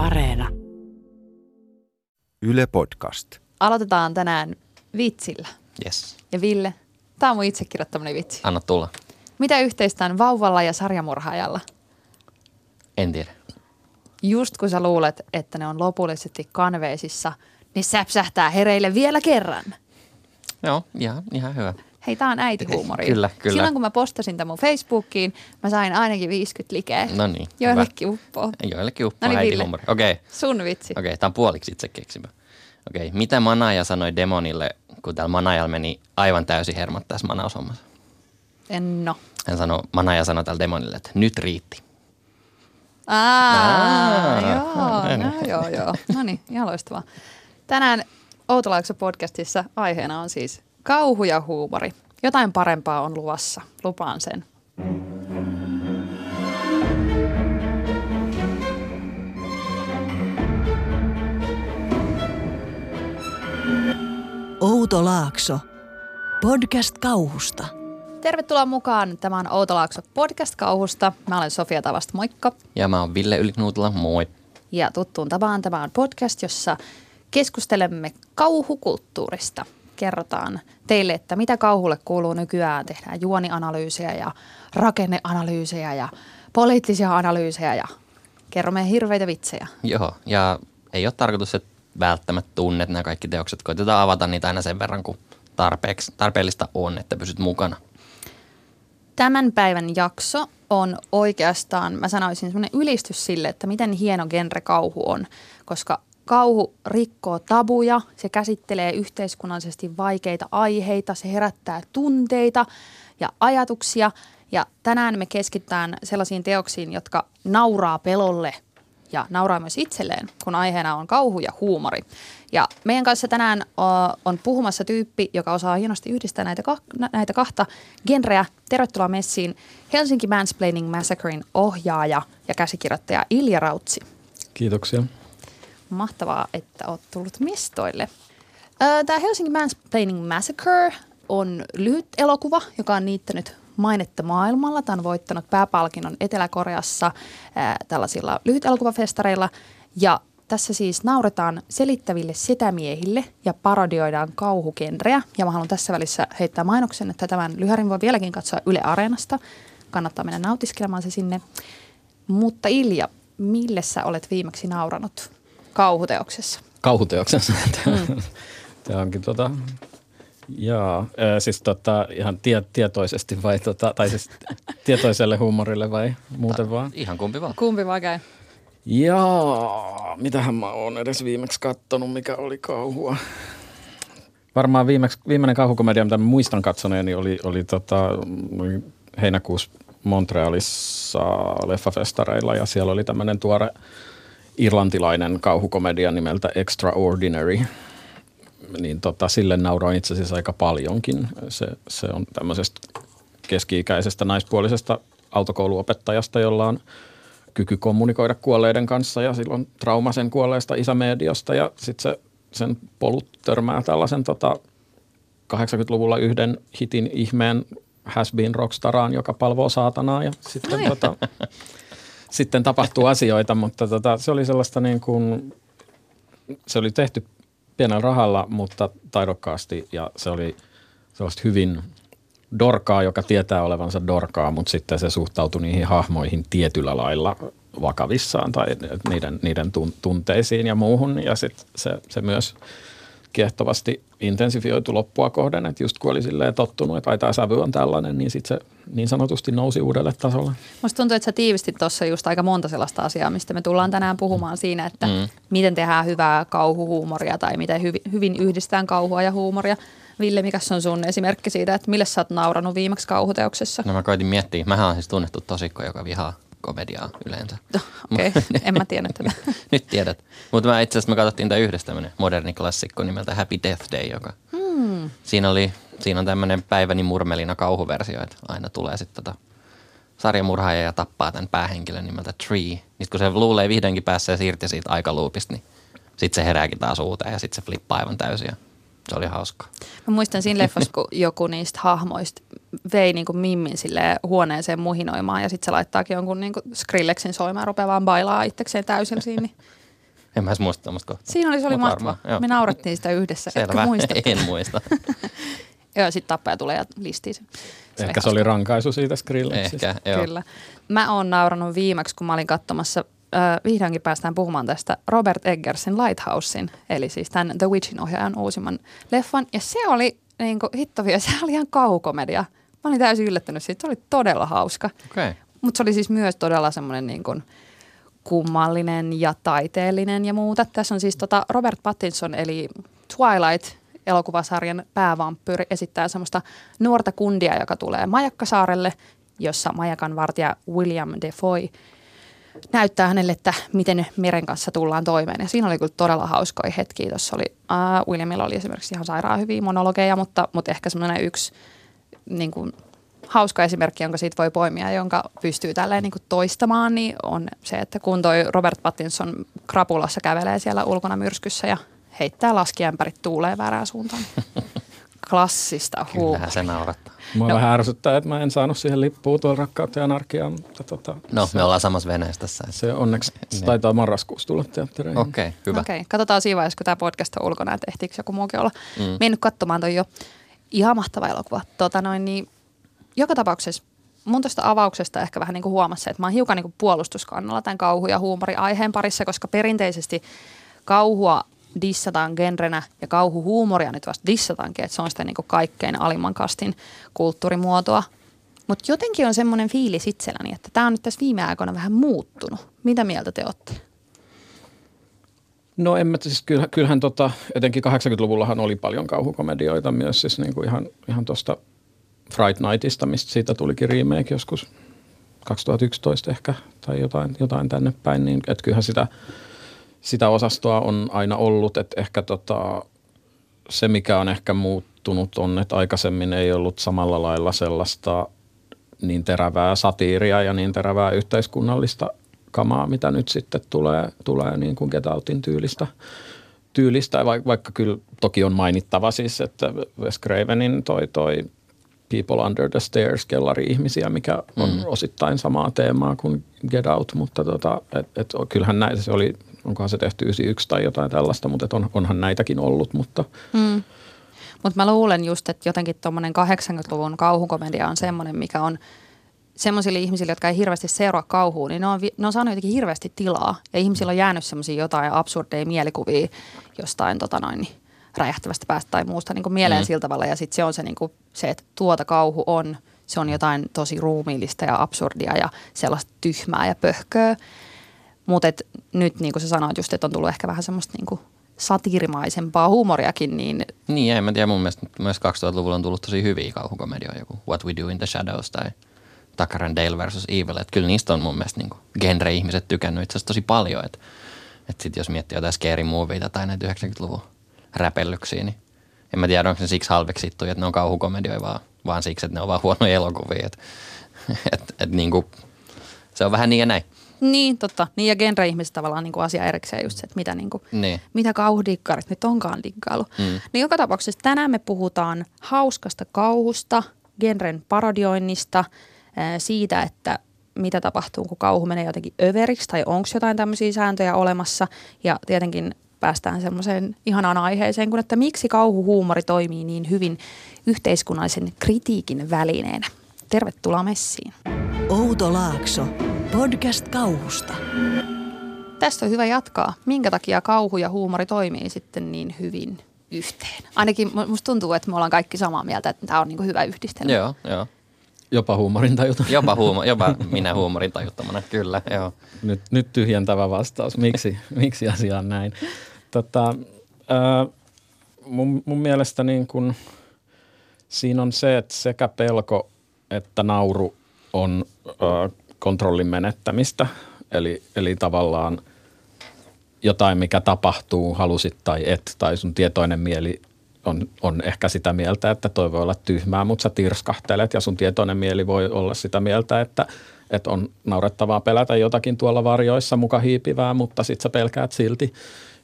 Areena. Yle Podcast. Aloitetaan tänään vitsillä. Yes. Ja Ville, tämä on mun itse kirjoittamani vitsi. Anna tulla. Mitä yhteistä on vauvalla ja sarjamurhaajalla? En tiedä. Just kun sä luulet, että ne on lopullisesti kanveesissa, niin säpsähtää hereille vielä kerran. Joo, ihan, ihan hyvä. Hei, tää on äitihuumori. Kyllä, kyllä. Silloin kun mä postasin tämän mun Facebookiin, mä sain ainakin 50 likeä. No niin, Joillekin uppoo. Joillekin uppoo No niin, äitihuumori. Okei, okay. Sun vitsi. okei, okay, tämä on puoliksi itse keksimä. Okei, okay. mitä Manaja sanoi demonille, kun täällä Manajalla meni aivan täysin hermot tässä manaushommassa? En no. Hän sanoi, Manaja sanoi tällä demonille, että nyt riitti. Aa, Aa, joo, no, joo, joo. No niin, ihan loistavaa. Tänään Outolaakso podcastissa aiheena on siis kauhu ja huumori. Jotain parempaa on luvassa, lupaan sen. Outo Laakso. Podcast kauhusta. Tervetuloa mukaan. Tämä on Outolaakso podcast kauhusta. Mä olen Sofia Tavast, moikka. Ja mä oon Ville Yliknuutila, moi. Ja tuttuun tapaan tämä on podcast, jossa keskustelemme kauhukulttuurista. Kerrotaan teille, että mitä kauhulle kuuluu nykyään. Tehdään juonianalyysejä ja rakenneanalyysejä ja poliittisia analyysejä ja kerromme hirveitä vitsejä. Joo, ja ei ole tarkoitus, että välttämättä tunnet nämä kaikki teokset. Koitetaan avata niitä aina sen verran, kun tarpeeksi, tarpeellista on, että pysyt mukana. Tämän päivän jakso on oikeastaan, mä sanoisin semmoinen ylistys sille, että miten hieno genre kauhu on, koska kauhu rikkoo tabuja, se käsittelee yhteiskunnallisesti vaikeita aiheita, se herättää tunteita ja ajatuksia ja tänään me keskitytään sellaisiin teoksiin, jotka nauraa pelolle ja nauraa myös itselleen, kun aiheena on kauhu ja huumori. Ja meidän kanssa tänään on puhumassa tyyppi, joka osaa hienosti yhdistää näitä, kah- näitä kahta genreä. Tervetuloa messiin Helsinki Mansplaining Massacrein ohjaaja ja käsikirjoittaja Ilja Rautsi. Kiitoksia. Mahtavaa, että olet tullut mestoille. Tämä Helsinki Mansplaining Massacre on lyhyt elokuva, joka on niittänyt mainetta maailmalla. Tämä on voittanut pääpalkinnon Etelä-Koreassa ää, tällaisilla lyhyt elokuvafestareilla. Ja tässä siis nauretaan selittäville setämiehille ja parodioidaan kauhukenreä. Ja mä haluan tässä välissä heittää mainoksen, että tämän lyhärin voi vieläkin katsoa Yle Areenasta. Kannattaa mennä nautiskelemaan se sinne. Mutta Ilja, mille sä olet viimeksi nauranut kauhuteoksessa? Kauhuteoksensa. Tämä onkin tota, jaa, ää, siis tota, ihan tie, tietoisesti vai tota, tai siis tietoiselle huumorille vai muuten vaan? Ihan kumpi vaan. Kumpi vaan käy? Jaa, mitähän mä oon edes viimeksi kattonut, mikä oli kauhua. Varmaan viimeksi, viimeinen kauhukomedia, mitä mä muistan katsoneeni, oli, oli tota, heinäkuussa Montrealissa leffafestareilla ja siellä oli tämmöinen tuore irlantilainen kauhukomedia nimeltä Extraordinary. Niin tota, sille nauroin itse asiassa aika paljonkin. Se, se on tämmöisestä keski-ikäisestä naispuolisesta autokouluopettajasta, jolla on kyky kommunikoida kuolleiden kanssa ja silloin trauma sen kuolleesta isämediosta ja sitten se, sen polut törmää tällaisen tota, 80-luvulla yhden hitin ihmeen has been rockstaraan, joka palvoo saatanaa ja sitten, tota, sitten tapahtuu asioita, mutta tota, se oli sellaista niin kuin, se oli tehty pienellä rahalla, mutta taidokkaasti ja se oli sellaista hyvin dorkaa, joka tietää olevansa dorkaa, mutta sitten se suhtautui niihin hahmoihin tietyllä lailla vakavissaan tai niiden, niiden tun- tunteisiin ja muuhun. Ja sitten se, se myös kiehtovasti intensifioitu loppua kohden, että just kun oli silleen tottunut, että ai tämä sävy on tällainen, niin sitten se niin sanotusti nousi uudelle tasolle. Musta tuntuu, että sä tiivistit tuossa just aika monta sellaista asiaa, mistä me tullaan tänään puhumaan siinä, että mm. miten tehdään hyvää kauhuhuumoria tai miten hyvin, hyvin yhdistetään kauhua ja huumoria. Ville, mikä on sun esimerkki siitä, että mille sä oot nauranut viimeksi kauhuteoksessa? No mä koitin miettiä. Mähän on siis tunnettu tosikko, joka vihaa komediaa yleensä. Okei, okay. en mä tiennyt tätä. Nyt tiedät. Mutta mä itse asiassa me katsottiin tämä yhdessä tämmöinen moderni klassikko nimeltä Happy Death Day, joka hmm. siinä, oli, siinä on tämmöinen päiväni murmelina kauhuversio, että aina tulee sitten tota sarjamurhaaja ja tappaa tämän päähenkilön nimeltä Tree. Niin kun se luulee vihdoinkin päässä siirtyä siitä aikaluupista, niin sitten se herääkin taas uuteen ja sitten se flippaa aivan täysin ja se oli hauskaa. Mä muistan siinä leffassa, kun joku niistä hahmoista vei niin kuin Mimmin sille huoneeseen muhinoimaan ja sitten se laittaakin jonkun niin kuin Skrillexin soimaan ja rupeaa vaan bailaa itsekseen täysin siinä. Niin En mä edes muista tämmöistä kohtaa. Siinä oli, se oli Mut mahtava. varmaan. Me naurattiin sitä yhdessä. Etkö Selvä, muista? en muista. Joo, sitten tappaja tulee ja listii sen. Ehkä se oli rankaisu siitä Skrillexistä. Ehkä, joo. Kyllä. Mä oon nauranut viimeksi, kun mä olin katsomassa, äh, vihdoinkin päästään puhumaan tästä Robert Eggersin Lighthousein, eli siis tämän The Witchin ohjaajan uusimman leffan. Ja se oli, niin kuin, hitto vielä, se oli ihan kaukomedia. Mä olin täysin yllättynyt siitä, se oli todella hauska. Okay. Mutta se oli siis myös todella semmoinen niin kuin kummallinen ja taiteellinen ja muuta. Tässä on siis tota Robert Pattinson eli Twilight elokuvasarjan päävampyyri esittää semmoista nuorta kundia, joka tulee Majakkasaarelle, jossa majakan vartija William Defoe näyttää hänelle, että miten meren kanssa tullaan toimeen. Ja siinä oli kyllä todella hauskoja hetkiä. Tuossa oli, uh, Williamilla oli esimerkiksi ihan sairaan hyviä monologeja, mutta, mutta ehkä semmoinen yksi niin kuin, hauska esimerkki, jonka siitä voi poimia, jonka pystyy tälleen niin kuin toistamaan, niin on se, että kun toi Robert Pattinson krapulassa kävelee siellä ulkona myrskyssä ja heittää laskiämpärit tuuleen väärään suuntaan. Klassista huumoria. Kyllähän se naurattaa. Mua No. vähän ärsyttää, että mä en saanut siihen lippua tuolla rakkautta ja anarkiaa, mutta tota, No, se, me ollaan samassa veneessä tässä. se onneksi Niin. taitaa marraskuussa tulla teattereihin. Okei, okay, hyvä. Okei, katsotaan siinä vaiheessa, kun tämä podcast on ulkona, että ehtiikö joku muukin olla mm. mennyt katsomaan toi jo. Ihan mahtava elokuva. Tota noin, niin, joka tapauksessa mun tuosta avauksesta ehkä vähän niin kuin huomasi että mä oon hiukan niin kuin puolustuskannalla tämän kauhu- ja huumoriaiheen parissa, koska perinteisesti kauhua dissataan genrenä ja kauhuhuumoria nyt vasta dissataankin, että se on sitä niin kuin kaikkein alimman kastin kulttuurimuotoa. Mutta jotenkin on semmoinen fiilis itselläni, että tämä on nyt tässä viime aikoina vähän muuttunut. Mitä mieltä te olette? No en mä, siis kyllähän, kyllähän tota, etenkin 80-luvullahan oli paljon kauhukomedioita myös, siis niin kuin ihan, ihan tuosta Fright Nightista, mistä siitä tulikin remake joskus 2011 ehkä tai jotain, jotain tänne päin, niin että kyllähän sitä, sitä osastoa on aina ollut, että ehkä tota, se mikä on ehkä muuttunut on, että aikaisemmin ei ollut samalla lailla sellaista niin terävää satiiria ja niin terävää yhteiskunnallista kamaa, mitä nyt sitten tulee, tulee niin kuin Get Outin tyylistä. tyylistä. Vaikka, vaikka kyllä toki on mainittava siis, että Wes Cravenin toi, toi People Under the Stairs, kellari-ihmisiä, mikä on mm. osittain samaa teemaa kuin Get Out, mutta tota, et, et, kyllähän näitä, se oli, onkohan se tehty 91 tai jotain tällaista, mutta et on, onhan näitäkin ollut, mutta Mm. Mutta mä luulen just, että jotenkin tuommoinen 80-luvun kauhukomedia on semmoinen, mikä on semmoisille ihmisille, jotka ei hirveästi seuraa kauhua, niin ne on, ne on saanut jotenkin hirveästi tilaa. Ja ihmisillä on jäänyt semmoisia jotain absurdeja mielikuvia jostain tota noin, niin räjähtävästä päästä tai muusta niin kuin mieleen mm. sillä tavalla. Ja sitten se on se, niin kuin, se, että tuota kauhu on, se on jotain tosi ruumiillista ja absurdia ja sellaista tyhmää ja pöhköä. Mutta nyt niin kuin sä sanoit just, että on tullut ehkä vähän semmoista niin kuin satirimaisempaa huumoriakin, niin Niin, en mä tiedä, mun mielestä myös 2000-luvulla on tullut tosi hyviä kauhukomedioita, joku What We Do in the Shadows tai Tucker and Dale versus Evil. Että kyllä niistä on mun mielestä niin genre-ihmiset tykännyt itse asiassa tosi paljon. Että et sit jos miettii jotain scary movieita tai näitä 90-luvun räpellyksiä, niin en mä tiedä, onko ne siksi halveksittuja, että ne on kauhukomedioita, vaan, vaan siksi, että ne on vaan huonoja elokuvia. Että et, et niin kuin, se on vähän niin ja näin. Niin, totta. Niin ja genre-ihmiset tavallaan niin kuin asia erikseen just se, että mitä, niin kuin, Niin. mitä kauhudikkarit nyt onkaan dikkailu. Mm. No joka tapauksessa tänään me puhutaan hauskasta kauhusta, genren parodioinnista, siitä, että mitä tapahtuu, kun kauhu menee jotenkin överiksi tai onko jotain tämmöisiä sääntöjä olemassa. Ja tietenkin päästään semmoiseen ihanaan aiheeseen, kun että miksi kauhuhuumori toimii niin hyvin yhteiskunnallisen kritiikin välineenä. Tervetuloa messiin. Outo Laakso. Podcast kauhusta. Tästä on hyvä jatkaa. Minkä takia kauhu ja huumori toimii sitten niin hyvin yhteen? Ainakin mu- musta tuntuu, että me ollaan kaikki samaa mieltä, että tämä on niin hyvä yhdistelmä. Joo, joo. Jopa huumorin tajuta. Jopa, huumo, jopa minä huumorin tajuttamana, kyllä, joo. Nyt, nyt tyhjentävä vastaus. Miksi, miksi asia on näin? Tota, mun, mun mielestä niin kun, siinä on se, että sekä pelko että nauru on kontrollin menettämistä. Eli, eli tavallaan jotain, mikä tapahtuu, halusit tai et, tai sun tietoinen mieli on, on ehkä sitä mieltä, että toi voi olla tyhmää, mutta sä tirskahtelet ja sun tietoinen mieli voi olla sitä mieltä, että, että on naurettavaa pelätä jotakin tuolla varjoissa muka hiipivää, mutta sit sä pelkäät silti.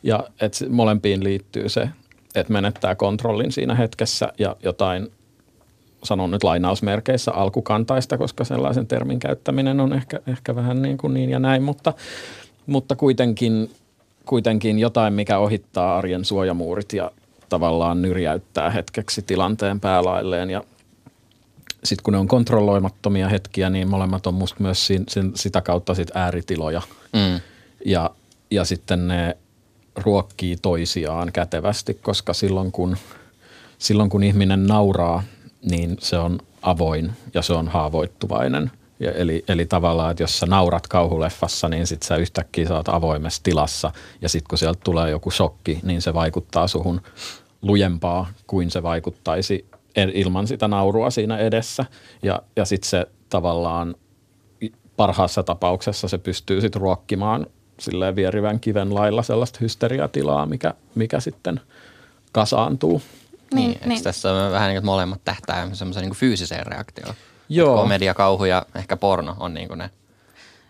Ja et molempiin liittyy se, että menettää kontrollin siinä hetkessä ja jotain, sanon nyt lainausmerkeissä, alkukantaista, koska sellaisen termin käyttäminen on ehkä, ehkä vähän niin kuin niin ja näin, mutta, mutta kuitenkin kuitenkin jotain, mikä ohittaa arjen suojamuurit ja tavallaan nyrjäyttää hetkeksi tilanteen päälailleen ja sitten kun ne on kontrolloimattomia hetkiä, niin molemmat on musta myös sin, sin, sitä kautta sit ääritiloja. Mm. Ja, ja sitten ne ruokkii toisiaan kätevästi, koska silloin kun, silloin kun ihminen nauraa, niin se on avoin ja se on haavoittuvainen. Ja eli, eli tavallaan, että jos sä naurat kauhuleffassa, niin sit sä yhtäkkiä saat avoimessa tilassa ja sitten kun sieltä tulee joku shokki, niin se vaikuttaa suhun lujempaa kuin se vaikuttaisi ilman sitä naurua siinä edessä. Ja, ja sitten se tavallaan parhaassa tapauksessa se pystyy sitten ruokkimaan silleen vierivän kiven lailla sellaista hysteriatilaa, mikä, mikä sitten kasaantuu. Niin, niin, niin. tässä on vähän niin kuin molemmat tähtää semmoiseen niin fyysiseen reaktioon. Joo. Komedia, kauhu ja ehkä porno on niin kuin ne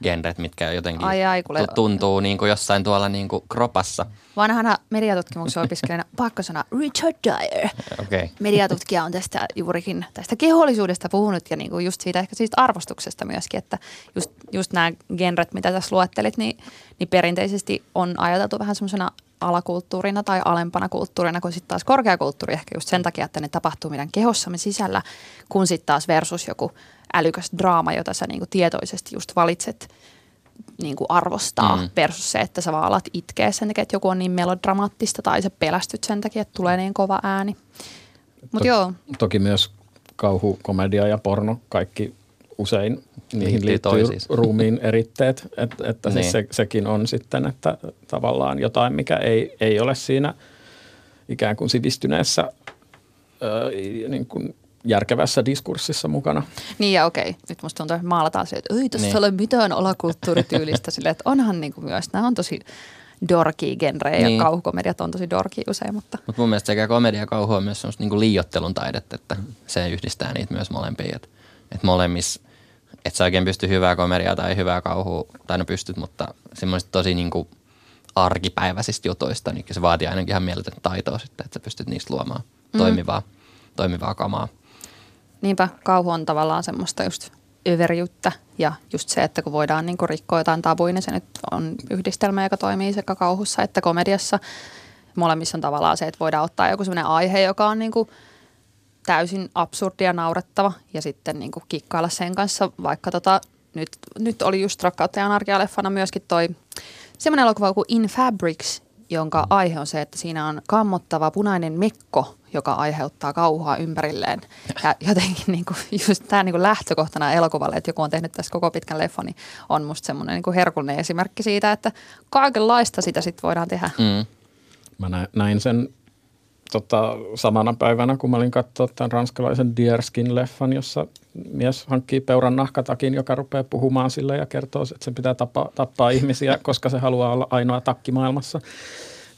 genret, mitkä jotenkin ai, ai, kuule, tuntuu niin kuin jossain tuolla niin kuin kropassa. Vanhana mediatutkimuksen opiskelijana sana Richard Dyer. Okay. Mediatutkija on tästä juurikin tästä kehollisuudesta puhunut ja niin kuin just siitä ehkä siitä arvostuksesta myöskin, että just, just nämä genret, mitä tässä luettelit, niin, niin perinteisesti on ajateltu vähän semmoisena alakulttuurina tai alempana kulttuurina kuin sitten taas korkeakulttuuri ehkä just sen takia, että ne tapahtuu meidän kehossamme sisällä, kun sitten taas versus joku älykäs draama, jota sä niinku tietoisesti just valitset niinku arvostaa mm. versus se, että sä vaan alat itkeä sen takia, että joku on niin melodramaattista tai sä pelästyt sen takia, että tulee niin kova ääni. Mut to- joo. Toki myös kauhu, komedia ja porno, kaikki usein niihin liittyy toisiinsa. ruumiin eritteet, että, että siis niin. se, sekin on sitten, että tavallaan jotain, mikä ei, ei ole siinä ikään kuin sivistyneessä ö, niin kuin järkevässä diskurssissa mukana. Niin ja okei, nyt musta tuntuu, että maalataan se, että ei tässä niin. ole mitään alakulttuurityylistä sille, että onhan niin kuin myös, nämä on tosi dorki genrejä niin. ja kauhukomediat on tosi dorki usein. Mutta Mut mun mielestä sekä komedia ja kauhu on myös semmoista niin liiottelun taidetta, että se yhdistää niitä myös molempia. Että et molemmissa, että sä oikein pysty hyvää komediaa tai hyvää kauhua, tai no pystyt, mutta semmoista tosi niin kuin arkipäiväisistä jutuista, niin se vaatii ainakin ihan mieletön taitoa sitten, että sä pystyt niistä luomaan mm. toimivaa, toimivaa kamaa. Niinpä kauhu on tavallaan semmoista just överjyttä ja just se, että kun voidaan niin rikkoa jotain tabuja, niin se nyt on yhdistelmä, joka toimii sekä kauhussa että komediassa. Molemmissa on tavallaan se, että voidaan ottaa joku semmoinen aihe, joka on niin kuin täysin absurdi ja naurettava ja sitten niin kuin kikkailla sen kanssa, vaikka tota, nyt, nyt oli just Rakkautta ja anarkia-leffana myöskin toi semmoinen elokuva kuin In Fabrics, jonka aihe on se, että siinä on kammottava punainen mekko, joka aiheuttaa kauhua ympärilleen. Ja jotenkin niin kuin, just tämä niin kuin lähtökohtana elokuvalle, että joku on tehnyt tässä koko pitkän leffon, niin on musta semmoinen niin herkullinen esimerkki siitä, että kaikenlaista sitä sitten voidaan tehdä. Mm. Mä näin sen tota, samana päivänä, kun mä olin katsoa tämän ranskalaisen Dierskin-leffan, jossa mies hankkii peuran nahkatakin, joka rupeaa puhumaan sille ja kertoo, että sen pitää tappaa, tappaa ihmisiä, koska se haluaa olla ainoa takki maailmassa.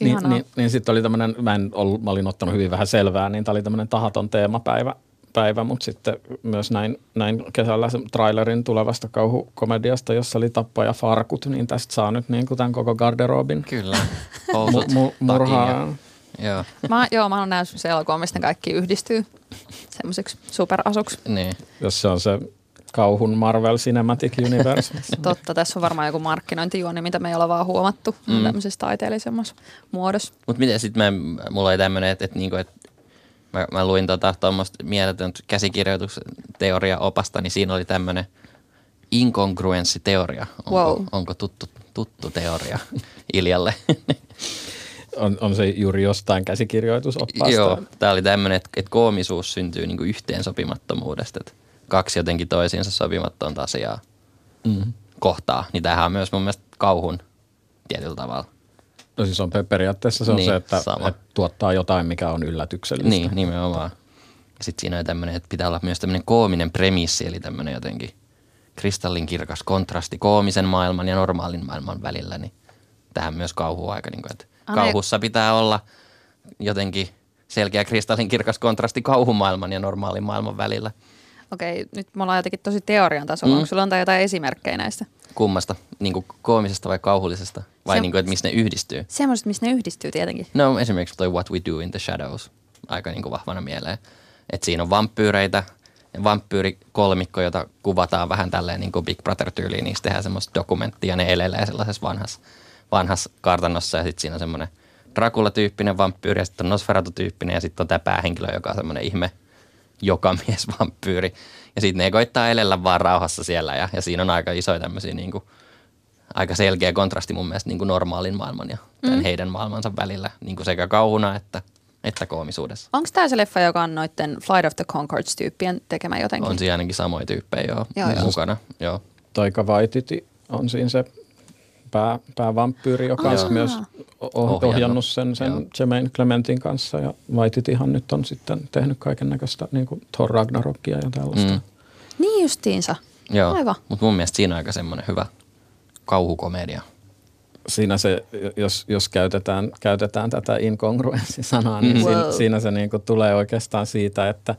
Niin, niin, niin sitten oli tämmöinen, mä, en ollut, mä olin ottanut hyvin vähän selvää, niin tämä oli tämmöinen tahaton teemapäivä, päivä, mutta sitten myös näin, näin kesällä sen trailerin tulevasta kauhukomediasta, jossa oli tappaja farkut, niin tästä saa nyt niin kuin tämän koko garderobin. Kyllä, mu, mu, murhaa. Joo. Mä, joo, mä haluan nähdä se elokuva, mistä kaikki yhdistyy semmoiseksi superasuksi. Niin. Jos se on se kauhun Marvel Cinematic Universe. Totta, tässä on varmaan joku markkinointijuoni, mitä me ei olla vaan huomattu mm. tämmöisessä taiteellisemmassa muodossa. Mutta miten sitten mulla oli tämmöinen, että, että, niinku, että mä, mä luin tuota tuommoista mieletöntä käsikirjoitusteoria-opasta, niin siinä oli tämmöinen inkongruenssiteoria. Onko, wow. onko tuttu, tuttu teoria Iljalle? on, on se juuri jostain käsikirjoitusoppaasta. Joo, tämä oli tämmöinen, että, että koomisuus syntyy niinku yhteensopimattomuudesta, että kaksi jotenkin toisiinsa sopimatonta asiaa mm. kohtaa. Niin tämähän on myös mun mielestä kauhun tietyllä tavalla. No siis on periaatteessa se on niin, se, että, että tuottaa jotain, mikä on yllätyksellistä. Niin, nimenomaan. Ja sitten siinä on tämmöinen, että pitää olla myös tämmöinen koominen premissi, eli tämmöinen jotenkin kristallinkirkas kontrasti koomisen maailman ja normaalin maailman välillä, niin tähän myös kauhu aika, niin kuin, että kauhussa pitää olla jotenkin selkeä kristallinkirkas kontrasti kauhumaailman ja normaalin maailman välillä. Okei, nyt me ollaan jotenkin tosi teorian tasolla. Mm. Onko sulla antaa jotain esimerkkejä näistä? Kummasta? Niin kuin koomisesta vai kauhullisesta? Vai Se, niin kuin, että missä ne yhdistyy? Semmoiset, missä ne yhdistyy tietenkin. No esimerkiksi toi What We Do in the Shadows. Aika niin kuin vahvana mieleen. Että siinä on vampyyreitä vampyyrikolmikko, jota kuvataan vähän tälleen niin kuin Big Brother-tyyliin. Niistä tehdään semmoista dokumenttia ja ne elelee sellaisessa vanhassa vanhassa kartanossa ja sitten siinä on semmoinen Dracula-tyyppinen vampyyri ja sitten on Nosferatu-tyyppinen ja sitten on tämä päähenkilö, joka on semmoinen ihme jokamies vampyyri. Ja sitten ne koittaa elellä vaan rauhassa siellä ja, ja siinä on aika isoja tämmöisiä niin kuin, aika selkeä kontrasti mun mielestä niin kuin normaalin maailman ja tämän mm. heidän maailmansa välillä niin kuin sekä kauhuna että, että koomisuudessa. Onko tämä se leffa, joka on noiden Flight of the Concords-tyyppien tekemä jotenkin? On siinä ainakin samoja tyyppejä jo Joo, joo. mukana. Joo. Taika Waititi on siinä se pää, päävampyyri, joka on Aa. myös Ohjannut. ohjannut sen, sen Joo. Jermaine Clementin kanssa. Ja Waititihan nyt on sitten tehnyt kaiken näköistä niin kuin Thor Ragnarokia ja tällaista. Mm. Niin justiinsa. Joo, Aivan. mutta mun mielestä siinä on aika semmoinen hyvä kauhukomedia. Siinä se, jos, jos käytetään, käytetään tätä incongruenssisanaa, niin Mm. siinä, Wow. siinä se niin kuin tulee oikeastaan siitä, että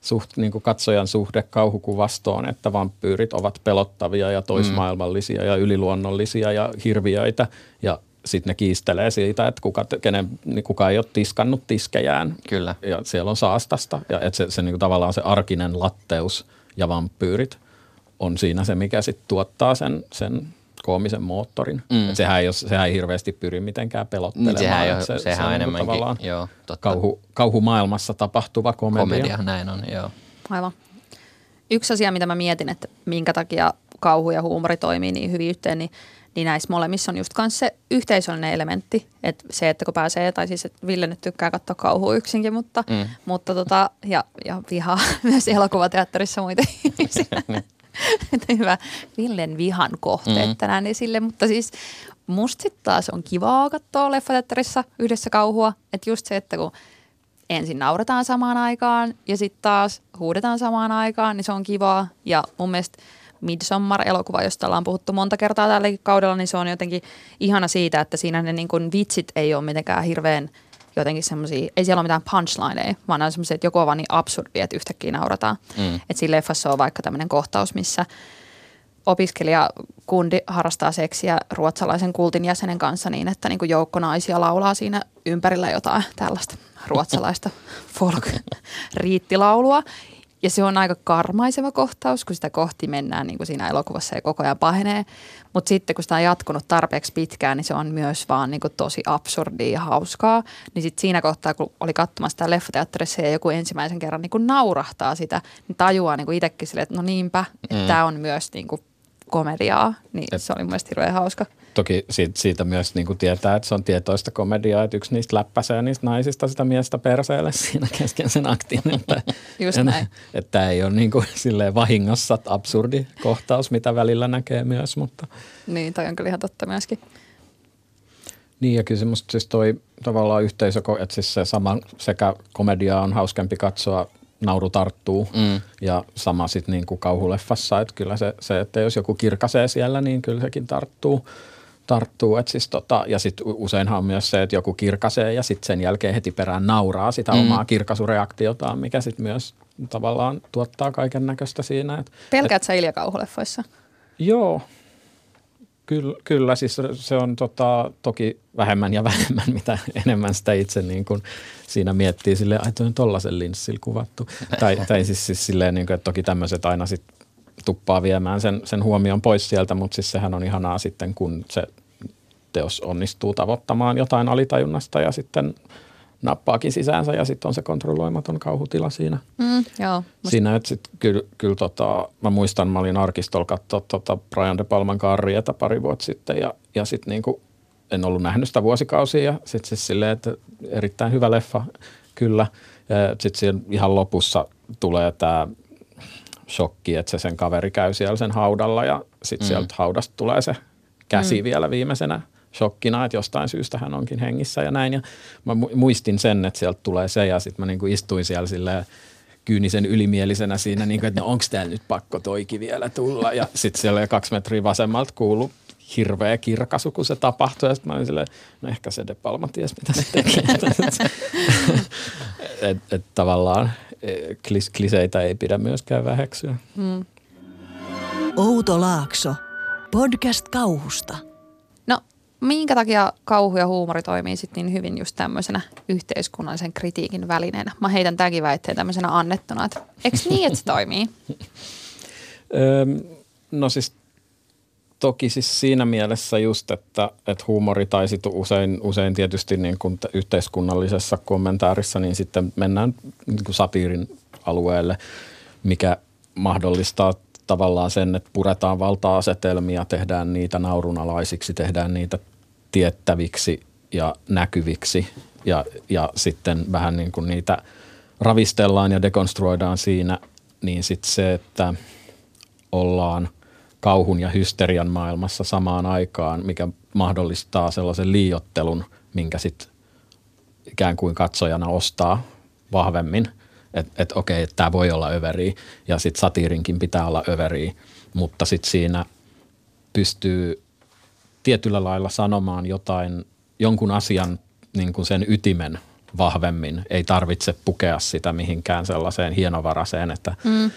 suht, niin kuin katsojan suhde kauhukuvastoon, että vampyyrit ovat pelottavia ja toismaailmallisia ja yliluonnollisia ja hirviöitä. Ja sitten ne kiistelee siitä, että kuka, kenen, niin kuka ei ole tiskannut tiskejään. Kyllä. ja siellä on saastasta. Ja että se, se niin kuin tavallaan se arkinen latteus ja vampyyrit on siinä se, mikä sitten tuottaa sen, sen koomisen moottorin. Mm. Et sehän, ei ole, sehän ei hirveästi pyri mitenkään pelottelemaan. Niin sehän, ole, se, sehän se on niinku enemmänkin, tavallaan joo, totta. kauhu, kauhumaailmassa tapahtuva komedia. komedia, näin on, joo. Aivan. Yksi asia, mitä mä mietin, että minkä takia kauhu ja huumori toimii niin hyvin yhteen, niin, niin näissä molemmissa on just myös se yhteisöllinen elementti. Että se, että kun pääsee, tai siis että Ville nyt tykkää katsoa kauhua yksinkin, mutta, Mm. mm. mutta tota, ja, ja vihaa myös elokuvateatterissa muita ihmisiä. Hyvä Villen vihan kohteet Mm. tänään esille, mutta siis musta sit taas on kivaa katsoa leffateatterissa yhdessä kauhua. Että just se, että kun ensin nauretaan samaan aikaan ja sitten taas huudetaan samaan aikaan, niin se on kivaa. Ja mun mielestä Midsommar-elokuva, josta ollaan puhuttu monta kertaa tälläkin kaudella, niin se on jotenkin ihana siitä, että siinä ne niin kuin vitsit ei ole mitenkään hirveän jotenkin semmoisia, ei siellä ole mitään punchlineja, vaan on semmoisia, että joku on vaan niin absurdi, että yhtäkkiä naurataan. Mm. Että siinä leffassa on vaikka tämmöinen kohtaus, missä opiskelijakundi harrastaa seksiä ruotsalaisen kultin jäsenen kanssa niin, että niin kuin joukko naisia laulaa siinä ympärillä jotain tällaista ruotsalaista folk-riittilaulua. Ja se on aika karmaiseva kohtaus, kun sitä kohti mennään niin kuin siinä elokuvassa ja koko ajan pahenee. Mutta sitten kun sitä on jatkunut tarpeeksi pitkään, niin se on myös vaan niin kuin tosi absurdia ja hauskaa. Niin sitten siinä kohtaa, kun oli katsomassa sitä leffateatterissa ja joku ensimmäisen kerran niin kuin naurahtaa sitä, niin tajuaa niin kuin itsekin silleen, että no niinpä, että Mm. tämä on myös niin kuin komediaa. Niin Et- se oli mun mielestä hirveän hauska. Toki siitä, siitä myös niin kuin tietää, että se on tietoista komediaa, että yksi niistä läppäsee niistä naisista sitä miestä perseelle siinä kesken sen aktin. Että, Just näin. Että tämä ei ole niin kuin silleen vahingossa absurdi kohtaus, mitä välillä näkee myös, mutta Niin, toi on kyllä ihan totta myöskin. Niin ja kyllä semmoista siis toi tavallaan yhteisö, että siis se sama sekä komedia on hauskempi katsoa, nauru tarttuu Mm. ja sama sitten niin kuin kauhuleffassa, että kyllä se, se, että jos joku kirkasee siellä, niin kyllä sekin tarttuu. tarttuu. Et siis tota, ja sitten useinhan on myös se, että joku kirkasee ja sitten sen jälkeen heti perään nauraa sitä Mm. omaa kirkasureaktiotaan, mikä sitten myös tavallaan tuottaa kaiken näköistä siinä. Et, Pelkäät sä Ilja kauhuleffoissa? Joo, kyllä, kyllä siis se- on tota, toki vähemmän ja vähemmän, mitä enemmän sitä itse niin kuin siinä miettii silleen, ai toi on tollasen linssillä kuvattu. tai, tai siis, siis silleen, niin kuin, että toki tämmöiset aina sit tuppaa viemään sen, sen huomion pois sieltä, mutta siis sehän on ihanaa sitten, kun se teos onnistuu tavoittamaan jotain alitajunnasta ja sitten nappaakin sisäänsä ja sitten on se kontrolloimaton kauhutila siinä. Mm, joo. Musta, Siinä, että sit kyllä, kyllä tota, mä muistan, mä olin arkistolla katsoa tota Brian De Palman Carrieta pari vuotta sitten ja, ja sitten niinku, en ollut nähnyt sitä vuosikausia ja sitten siis silleen, että erittäin hyvä leffa, kyllä. Sitten siinä ihan lopussa tulee tämä shokki, että se sen kaveri käy siellä sen haudalla ja sitten mm. sieltä haudasta tulee se käsi mm. vielä viimeisenä shokkina, että jostain syystä hän onkin hengissä ja näin. Ja mä mu- muistin sen, että sieltä tulee se ja sitten mä niinku istuin siellä silleen kyynisen ylimielisenä siinä, niin kuin, että no onko täällä nyt pakko toiki vielä tulla. Ja sitten siellä kaksi metriä vasemmalta kuuluu hirveä kirkasu, kun se tapahtui. Ja sitten mä olin silleen, no ehkä se De Palma ties, mitä se tekee. et, et tavallaan eh, klis, kliseitä ei pidä myöskään väheksyä. mm. Outo Laakso. Podcast kauhusta. Minkä takia kauhu ja huumori toimii sitten niin hyvin just tämmöisenä yhteiskunnallisen kritiikin välineenä? Mä heitän tämänkin väitteen tämmöisenä annettuna, että eikö niin, että se toimii? No siis toki siis siinä mielessä just, että, että huumori tai sit usein, usein tietysti niin kuin yhteiskunnallisessa kommentaarissa, niin sitten mennään niin kuin satiirin alueelle, mikä mahdollistaa tavallaan sen, että puretaan valta-asetelmia, tehdään niitä naurunalaisiksi, tehdään niitä tiettäviksi ja näkyviksi ja, ja sitten vähän niin kuin niitä ravistellaan ja dekonstruoidaan siinä, niin sitten se, että ollaan kauhun ja hysterian maailmassa samaan aikaan, mikä mahdollistaa sellaisen liiottelun, minkä sitten ikään kuin katsojana ostaa vahvemmin – että et, okei, että tämä voi olla överi ja sitten satiirinkin pitää olla överi, mutta sitten siinä pystyy tietyllä lailla sanomaan jotain, jonkun asian niin kuin sen ytimen vahvemmin. Ei tarvitse pukea sitä mihinkään sellaiseen hienovaraiseen, että mm.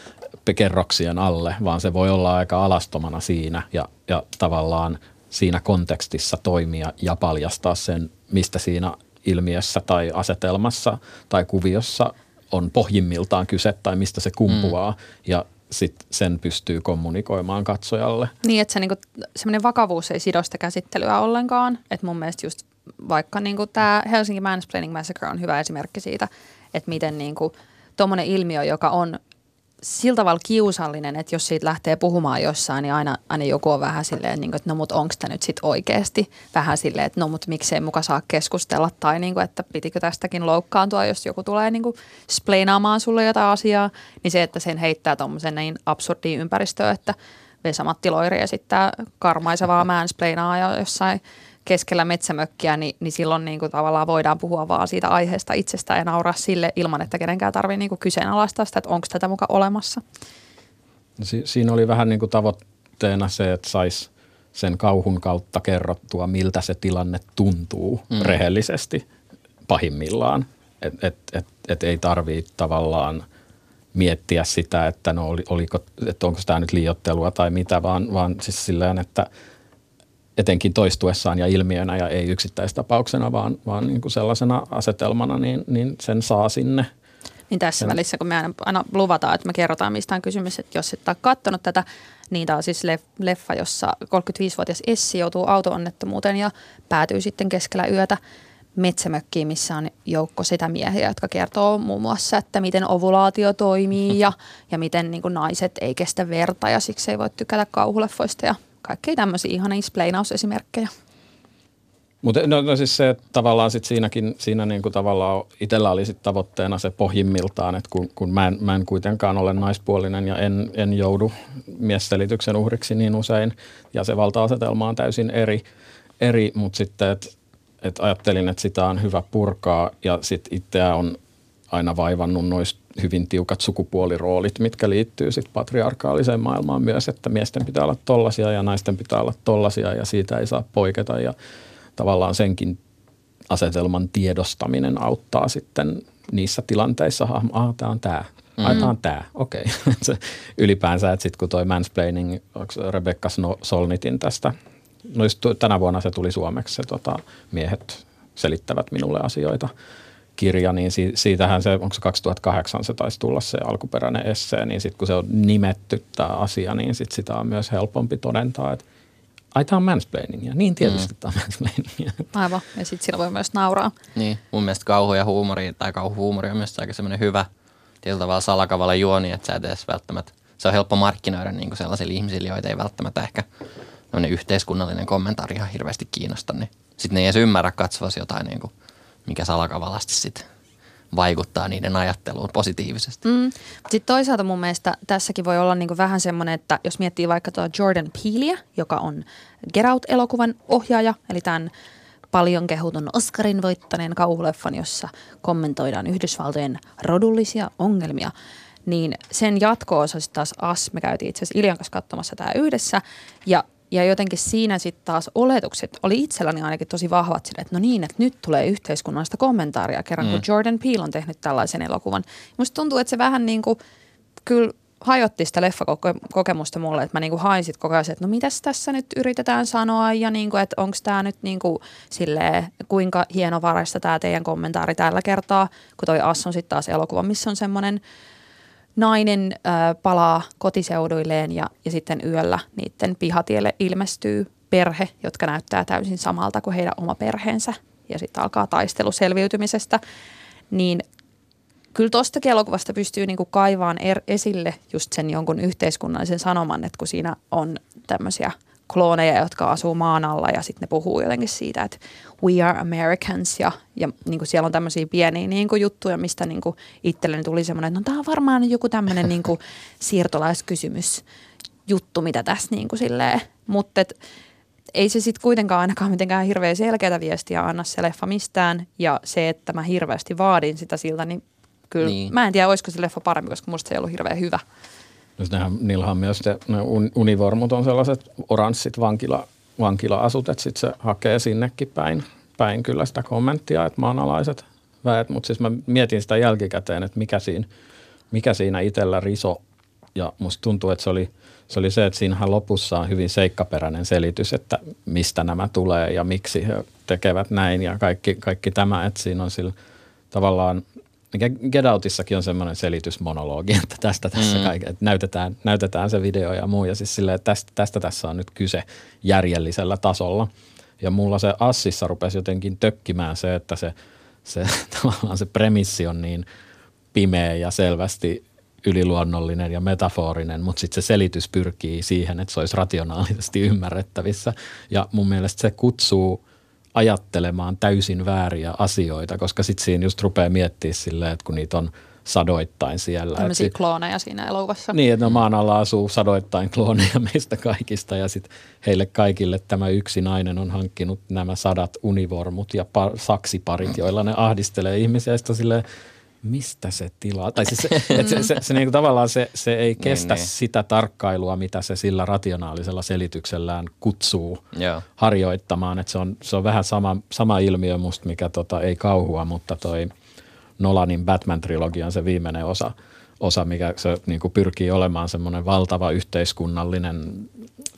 kerroksien alle, vaan se voi olla aika alastomana siinä ja, ja tavallaan siinä kontekstissa toimia ja paljastaa sen, mistä siinä ilmiössä tai asetelmassa tai kuviossa on pohjimmiltaan kyse tai mistä se kumpuaa. Mm. Ja sitten sen pystyy kommunikoimaan katsojalle. Niin, että se niinku, semmoinen vakavuus ei sido sitä käsittelyä ollenkaan. Että mun mielestä just vaikka niinku tämä Helsinki Mansplaining Massacre on hyvä esimerkki siitä, että miten niinku, tuommoinen ilmiö, joka on sillä tavalla kiusallinen, että jos siitä lähtee puhumaan jossain, niin aina, aina joku on vähän silleen, niin kuin, että no mut onko tämä nyt sitten oikeasti vähän silleen, että no mut miksei muka saa keskustella? Tai niin kuin, että pitikö tästäkin loukkaantua, jos joku tulee niin kuin spleinaamaan sulle jotain asiaa, niin se, että sen heittää tuommoisen niin absurdiin ympäristöön, että Vesa-Matti Loiri esittää karmaisevaa mansplainaa ja jossain keskellä metsämökkiä, niin, niin silloin niin kuin tavallaan voidaan puhua vaan siitä aiheesta itsestään ja nauraa sille ilman, että kenenkään tarvitsee niin kyseenalaistaa sitä, että onko tätä muka olemassa. Si- siinä oli vähän niin kuin tavoitteena se, että saisi sen kauhun kautta kerrottua, miltä se tilanne tuntuu mm. rehellisesti pahimmillaan. Että et, et, et ei tarvitse tavallaan miettiä sitä, että no oli, oliko, että onko tämä nyt liiottelua tai mitä, vaan, vaan siis silleen, että – etenkin toistuessaan ja ilmiönä ja ei yksittäistapauksena, vaan, vaan niin kuin sellaisena asetelmana, niin, niin sen saa sinne. Niin tässä sen. välissä, kun me aina, aina luvataan, että me kerrotaan, mistä on kysymys, että jos et ole katsonut tätä, niin tämä on siis leffa, jossa 35-vuotias Essi joutuu auto-onnettomuuteen ja päätyy sitten keskellä yötä metsämökkiin, missä on joukko sitä miehiä, jotka kertoo muun muassa, että miten ovulaatio toimii ja, ja miten niin kuin naiset ei kestä verta ja siksi ei voi tykätä kauhuleffoista ja kaikkea tämmöisiä ihania spleinausesimerkkejä. Mutta no, no siis se, että tavallaan sit siinäkin, siinä niinku tavallaan itsellä oli sit tavoitteena se pohjimmiltaan, että kun, kun mä, en, mä en kuitenkaan ole naispuolinen ja en, en joudu miesselityksen uhriksi niin usein ja se valta-asetelma on täysin eri, eri mutta sitten, että et ajattelin, että sitä on hyvä purkaa ja sitten itseä on aina vaivannut noista hyvin tiukat sukupuoliroolit, mitkä liittyy sitten patriarkaaliseen maailmaan myös, että miesten pitää olla tollasia ja naisten pitää olla tollasia ja siitä ei saa poiketa ja tavallaan senkin asetelman tiedostaminen auttaa sitten niissä tilanteissa, ah, tämä on tämä, mm. ai tämä on tämä, okei. Okay. ylipäänsä, että sitten kun toi mansplaining, Rebecca Solnitin tästä, no just tänä vuonna se tuli suomeksi, se tota, miehet selittävät minulle asioita – kirja, niin siitähän se, onko se 2008 se taisi tulla se alkuperäinen essee, niin sitten kun se on nimetty tämä asia, niin sit sitä on myös helpompi todentaa, että ai tämä on mansplainingia. Niin tietysti mm. tämä on mansplainingia. Aivan, ja sitten sillä voi myös nauraa. Niin, mun mielestä kauhu ja huumori, tai kauhuhuumori on myös aika semmoinen hyvä, tietyllä tavalla salakavalla juoni, että sä et edes välttämättä, se on helppo markkinoida niin kuin sellaisille ihmisille, joita ei välttämättä ehkä yhteiskunnallinen kommentaari ihan hirveästi kiinnosta, niin sitten ne ei edes ymmärrä katsovasi jotain niin kuin mikä salakavalasti sitten vaikuttaa niiden ajatteluun positiivisesti. Mm. Sitten toisaalta mun mielestä tässäkin voi olla niinku vähän semmoinen, että jos miettii vaikka tuo Jordan Peeleä, joka on Get Out-elokuvan ohjaaja, eli tämän paljon kehutun Oscarin voittaneen kauhuleffan, jossa kommentoidaan Yhdysvaltojen rodullisia ongelmia, niin sen jatko-osa taas As, me käytiin itse asiassa Iljan kanssa katsomassa tämä yhdessä, ja ja jotenkin siinä sitten taas oletukset oli itselläni ainakin tosi vahvat sille, että no niin, että nyt tulee yhteiskunnallista kommentaaria kerran, mm. kun Jordan Peele on tehnyt tällaisen elokuvan. Musta tuntuu, että se vähän niin kuin kyllä hajotti sitä leffakokemusta mulle, että mä niinku hain sit koko ajan, että no mitäs tässä nyt yritetään sanoa ja niinku, että onko tämä nyt niinku silleen, kuinka hienovaraista tämä teidän kommentaari tällä kertaa, kun toi Ass on sitten taas elokuva, missä on semmoinen nainen ö, palaa kotiseuduilleen ja, ja sitten yöllä niiden pihatielle ilmestyy perhe, jotka näyttää täysin samalta kuin heidän oma perheensä. Ja sitten alkaa taistelu selviytymisestä. Niin kyllä tuostakin elokuvasta pystyy niinku kaivaan er, esille just sen jonkun yhteiskunnallisen sanoman, että kun siinä on tämmöisiä klooneja, jotka asuu maan alla ja sitten ne puhuu jotenkin siitä, että we are Americans ja, ja niinku siellä on tämmöisiä pieniä niinku juttuja, mistä niinku itselleni tuli semmoinen, että no tämä on varmaan joku tämmöinen niinku siirtolaiskysymys juttu, mitä tässä niinku silleen, mutta ei se sitten kuitenkaan ainakaan mitenkään hirveän selkeätä viestiä anna se leffa mistään ja se, että mä hirveästi vaadin sitä siltä, niin kyllä niin. mä en tiedä, olisiko se leffa parempi, koska musta se ei ollut hirveän hyvä. Nehän, niillähän myös te, ne univormut on sellaiset oranssit vankila, vankila-asut, että sitten se hakee sinnekin päin, päin kyllä sitä kommenttia, että maanalaiset väet, mutta siis mä mietin sitä jälkikäteen, että mikä siinä, mikä siinä itsellä riso. Ja musta tuntuu, että se oli, se oli se, että siinähän lopussa on hyvin seikkaperäinen selitys, että mistä nämä tulee ja miksi he tekevät näin ja kaikki, kaikki tämä, että siinä on sillä tavallaan Get Outissakin on semmoinen selitysmonologi, että tästä tässä mm. kaiken, että näytetään, näytetään se video ja muu. Ja siis silleen, että tästä, tästä tässä on nyt kyse järjellisellä tasolla. Ja mulla se Assissa rupesi jotenkin tökkimään se, että se, se tavallaan se premissi on niin pimeä ja selvästi yliluonnollinen ja metaforinen, mutta sitten se selitys pyrkii siihen, että se olisi rationaalisesti ymmärrettävissä. Ja mun mielestä se kutsuu – ajattelemaan täysin vääriä asioita, koska sitten siinä just rupeaa miettimään silleen, että kun niitä on sadoittain siellä. Tämmöisiä sit, klooneja siinä elokuvassa. Niin, että no maan alla asuu sadoittain klooneja meistä kaikista ja sitten heille kaikille tämä yksi nainen on hankkinut nämä sadat univormut ja par, saksiparit, joilla ne ahdistelee ihmisiä. Sitten silleen, mistä se tilaa? Tai siis se, et se, se, se niinku tavallaan se, se ei niin, kestä niin, sitä tarkkailua, mitä se sillä rationaalisella selityksellään kutsuu Joo. harjoittamaan. Et se, on, se on vähän sama, sama ilmiö musta, mikä tota, ei kauhua, mutta toi Nolanin Batman-trilogian se viimeinen osa, osa mikä se niinku pyrkii olemaan semmoinen valtava yhteiskunnallinen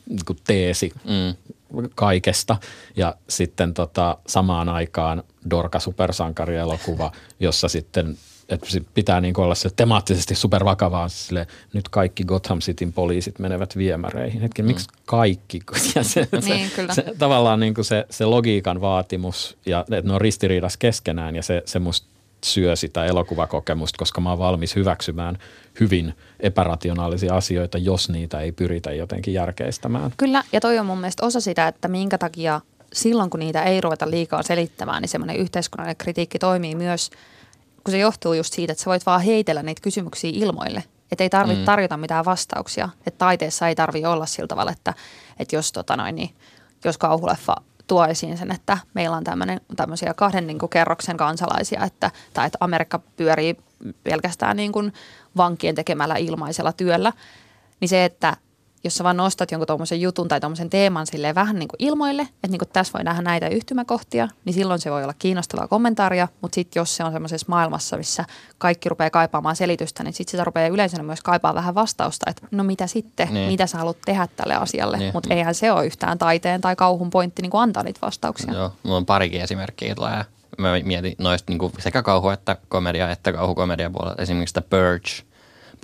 niinku teesi mm. kaikesta. Ja sitten tota, samaan aikaan Dorka supersankarielokuva, jossa sitten että pitää niin olla se temaattisesti supervakavaa, sille, nyt kaikki Gotham Cityn poliisit menevät viemäreihin. Hetki, mm. miksi kaikki? Ja se, niin, se, kyllä. se, tavallaan niin kuin se, se logiikan vaatimus ja että ne on ristiriidassa keskenään ja se, se musta syö sitä elokuvakokemusta, koska mä oon valmis hyväksymään hyvin epärationaalisia asioita, jos niitä ei pyritä jotenkin järkeistämään. Kyllä, ja toi on mun mielestä osa sitä, että minkä takia silloin, kun niitä ei ruveta liikaa selittämään, niin semmoinen yhteiskunnallinen kritiikki toimii myös – kun se johtuu just siitä, että sä voit vaan heitellä niitä kysymyksiä ilmoille. Että ei tarvitse mm. tarjota mitään vastauksia. Että taiteessa ei tarvitse olla sillä tavalla, että, että jos, tota noin, niin, jos kauhuleffa tuo esiin sen, että meillä on tämmöisiä kahden niin kuin, kerroksen kansalaisia, että, tai että Amerikka pyörii pelkästään niin kuin, vankien tekemällä ilmaisella työllä, niin se, että jos sä vaan nostat jonkun tuommoisen jutun tai tuommoisen teeman silleen vähän niin kuin ilmoille, että niin kuin tässä voi nähdä näitä yhtymäkohtia, niin silloin se voi olla kiinnostavaa kommentaaria, mutta sitten jos se on semmoisessa maailmassa, missä kaikki rupeaa kaipaamaan selitystä, niin sitten sitä rupeaa yleensä myös kaipaa vähän vastausta, että no mitä sitten, niin. mitä sä haluat tehdä tälle asialle, niin. mutta eihän se ole yhtään taiteen tai kauhun pointti niin kuin antaa niitä vastauksia. Joo, mulla on parikin esimerkkiä tulee. Mä mietin noista niin kuin sekä kauhu että komedia että kauhukomedia puolella. Esimerkiksi The Purge –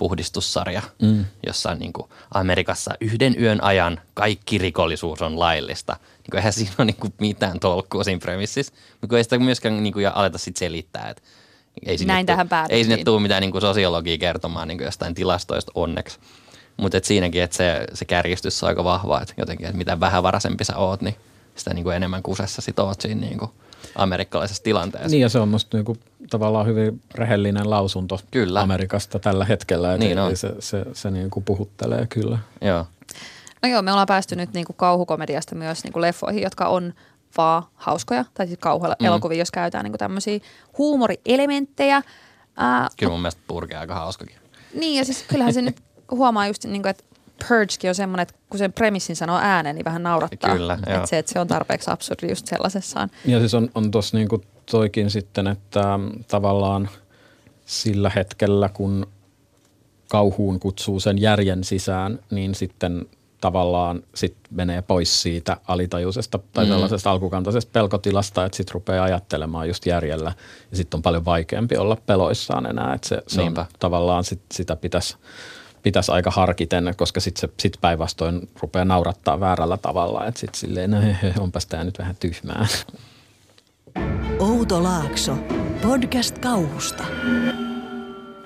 puhdistussarja, mm. jossa niin kuin Amerikassa yhden yön ajan kaikki rikollisuus on laillista. Niin kuin, eihän siinä ole niin kuin mitään tolkkua siinä premississä, mutta ei sitä myöskään niin kuin, aleta sit selittää. Että ei sinne Näin tuu, tähän Ei sinne tule mitään niin kuin sosiologia kertomaan niin kuin jostain tilastoista onneksi. Mutta et siinäkin, että se, se kärjistys on aika vahva, että jotenkin, että mitä vähävaraisempi sä oot, niin sitä niin kuin enemmän kusessa sit oot siinä niin kuin – amerikkalaisessa tilanteessa. Niin ja se on musta niinku tavallaan hyvin rehellinen lausunto kyllä. Amerikasta tällä hetkellä. Niin on. Se, se, se niinku puhuttelee kyllä. Joo. No joo, me ollaan päästy nyt niinku kauhukomediasta myös niinku leffoihin, jotka on vaan hauskoja, tai siis kauhuelokuvia, mm. jos käytetään niinku tämmöisiä huumorielementtejä. Ää, Kyllä mun mielestä purkea aika hauskakin. Niin ja siis kyllähän se nyt huomaa just, niinku, että Purgekin on semmoinen, että kun sen premissin sanoo ääneen, niin vähän naurattaa. Kyllä, että se, että se on tarpeeksi absurdi just sellaisessaan. Ja siis on, on tuossa niinku toikin sitten, että tavallaan sillä hetkellä, kun kauhuun kutsuu sen järjen sisään, niin sitten tavallaan sit menee pois siitä alitajuisesta tai Mm. sellaisesta alkukantaisesta pelkotilasta, että sitten rupeaa ajattelemaan just järjellä ja sitten on paljon vaikeampi olla peloissaan enää, että se, se on tavallaan sit, sitä pitäisi pitäisi aika harkiten, koska sitten sit päinvastoin rupeaa naurattaa väärällä tavalla, että sitten silleen, no, he, he, onpas tämä nyt vähän tyhmää. Outo Laakso. Podcast kauhusta.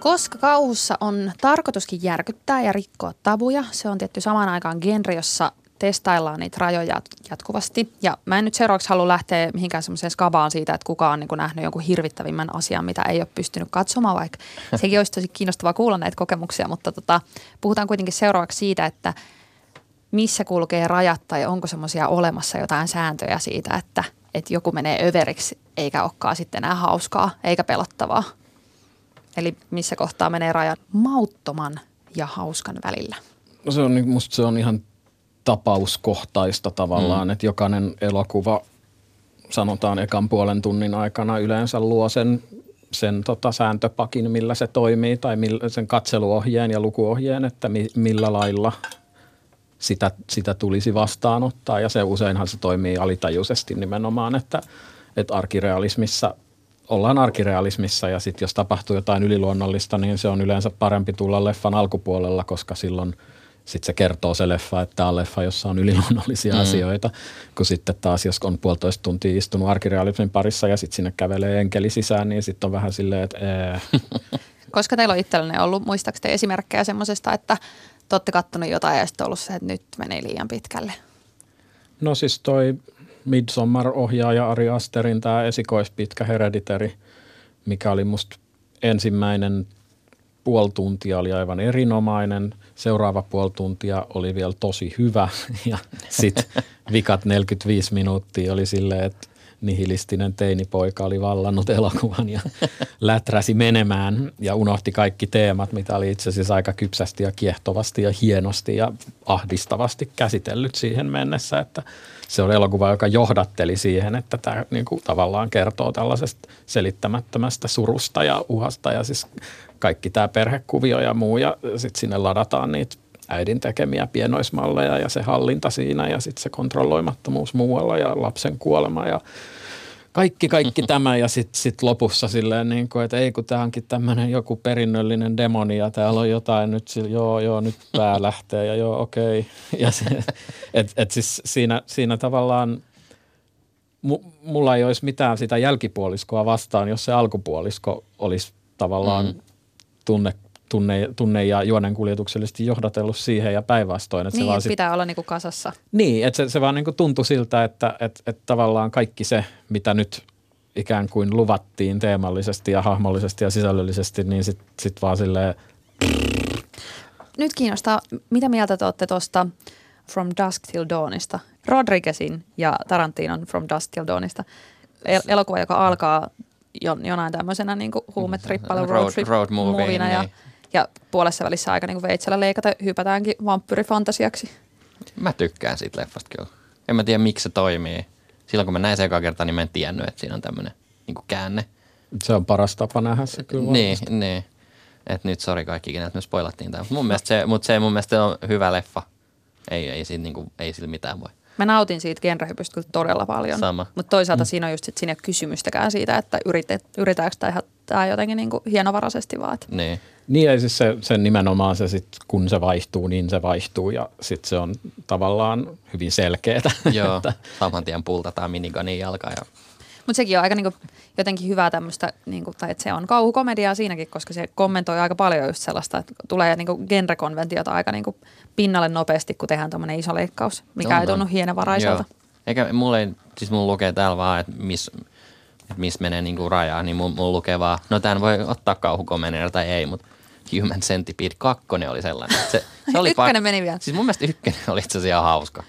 Koska kauhussa on tarkoituskin järkyttää ja rikkoa tabuja, se on tietty samaan aikaan genre, jossa testaillaan niitä rajoja jatkuvasti. Ja mä en nyt seuraavaksi halua lähteä mihinkään semmoiseen skabaan siitä, että kuka on niin nähnyt jonkun hirvittävimmän asian, mitä ei ole pystynyt katsomaan, vaikka sekin olisi tosi kiinnostavaa kuulla näitä kokemuksia. Mutta tota, puhutaan kuitenkin seuraavaksi siitä, että missä kulkee rajat tai onko semmoisia olemassa jotain sääntöjä siitä, että, että joku menee överiksi eikä olekaan sitten enää hauskaa eikä pelottavaa. Eli missä kohtaa menee raja mauttoman ja hauskan välillä. No se on, niin- musta se on ihan tapauskohtaista tavallaan, mm. että jokainen elokuva sanotaan ekan puolen tunnin aikana yleensä luo sen, sen tota sääntöpakin, millä se toimii tai millä, sen katseluohjeen ja lukuohjeen, että mi, millä lailla sitä, sitä tulisi vastaanottaa ja se useinhan se toimii alitajuisesti nimenomaan, että, että arkirealismissa ollaan arkirealismissa ja sitten jos tapahtuu jotain yliluonnollista, niin se on yleensä parempi tulla leffan alkupuolella, koska silloin sitten se kertoo se leffa, että tämä on leffa, jossa on yliluonnollisia mm. asioita, kun sitten taas jos on puolitoista tuntia istunut arkirealismin parissa ja sitten sinne kävelee enkeli sisään, niin sitten on vähän silleen, että ee, Koska teillä on itsellenne ollut, muistaakseni esimerkkejä semmoisesta, että te olette kattonut jotain ja sitten ollut se, että nyt menee liian pitkälle. No siis toi Midsommar-ohjaaja Ari Asterin tämä esikoispitkä Hereditary, mikä oli musta ensimmäinen puoli tuntia oli aivan erinomainen, seuraava puoli tuntia oli vielä tosi hyvä ja sitten vikat 45 minuuttia oli silleen, että nihilistinen teinipoika oli vallannut elokuvan ja läträsi menemään ja unohti kaikki teemat, mitä oli itse asiassa aika kypsästi ja kiehtovasti ja hienosti ja ahdistavasti käsitellyt siihen mennessä, että se on elokuva, joka johdatteli siihen, että tämä niin kuin, tavallaan kertoo tällaisesta selittämättömästä surusta ja uhasta ja siis kaikki tämä perhekuvio ja muu ja sitten sinne ladataan niitä äidin tekemiä pienoismalleja ja se hallinta siinä ja sitten se kontrolloimattomuus muualla ja lapsen kuolema ja kaikki, kaikki tämä ja sitten sit lopussa silleen, niin kuin, että ei kun tämä onkin tämmöinen joku perinnöllinen demoni ja täällä on jotain nyt, sille, joo, joo, nyt pää lähtee ja joo, okei. Okay. Ja se, et, et siis siinä, siinä tavallaan mu, mulla ei olisi mitään sitä jälkipuoliskoa vastaan, jos se alkupuolisko olisi tavallaan mm. tunne, tunne, tunne ja juonen kuljetuksellisesti johdatellut siihen ja päinvastoin. Että Niin, se vaan että sit, pitää olla niinku kasassa. niin, että se, se vaan niin kuin tuntui siltä, että että että tavallaan kaikki se, mitä nyt ikään kuin luvattiin teemallisesti ja hahmollisesti ja sisällöllisesti, niin sitten sit vaan silleen, Nyt kiinnostaa, mitä mieltä te olette tuosta From Dusk Till Dawnista? Rodriguezin ja Tarantinon From Dusk Till Dawnista. El- elokuva, joka alkaa jo, jonain tämmöisenä niin huumetrippailu road, Road- road movie, movina niin. ja puolessa välissä aika niin veitsellä leikata hypätäänkin vampyrifantasiaksi. Mä tykkään siitä leffasta kyllä. En mä tiedä, miksi se toimii. Silloin kun mä näin se eka kertaa, niin mä en tiennyt, että siinä on tämmöinen niin käänne. se on paras tapa nähdä se kyllä. Niin, niin. Et nyt sori kaikki, kenet me spoilattiin tämä. Mun mielestä se, mutta se mun mielestä on hyvä leffa. Ei, ei, siitä, niinku, ei sillä mitään voi. Mä nautin siitä genrehypystä kyllä todella paljon. Sama. Mutta toisaalta mm. siinä on just, että siinä ei ole kysymystäkään siitä, että yritet, yritetäänkö tämä, tämä jotenkin niin kuin hienovaraisesti vaan. että- Niin. Niin ja siis se, se nimenomaan se sit, kun se vaihtuu, niin se vaihtuu ja sitten se on tavallaan hyvin selkeätä. Joo, että, saman tien pultataan miniganin jalkaa ja Mutta sekin on aika niinku, jotenkin hyvää tämmöistä, niinku, tai että se on kauhukomediaa siinäkin, koska se kommentoi aika paljon just sellaista, että tulee niinku genrekonventiota aika niinku pinnalle nopeasti, kun tehdään tuommoinen iso leikkaus, mikä On, ei tunnu hienovaraiselta. Joo. Eikä mulla ei, siis mulla lukee täällä vaan, että missä et miss menee niinku rajaa, niin mulla, mulla lukee vaan, no tämän voi ottaa kauhukomediana tai ei, mutta Human Centipede 2 oli sellainen. että Se, se oli Ykkönen meni vielä. Siis mun mielestä ykkönen oli itse asiassa ihan hauska.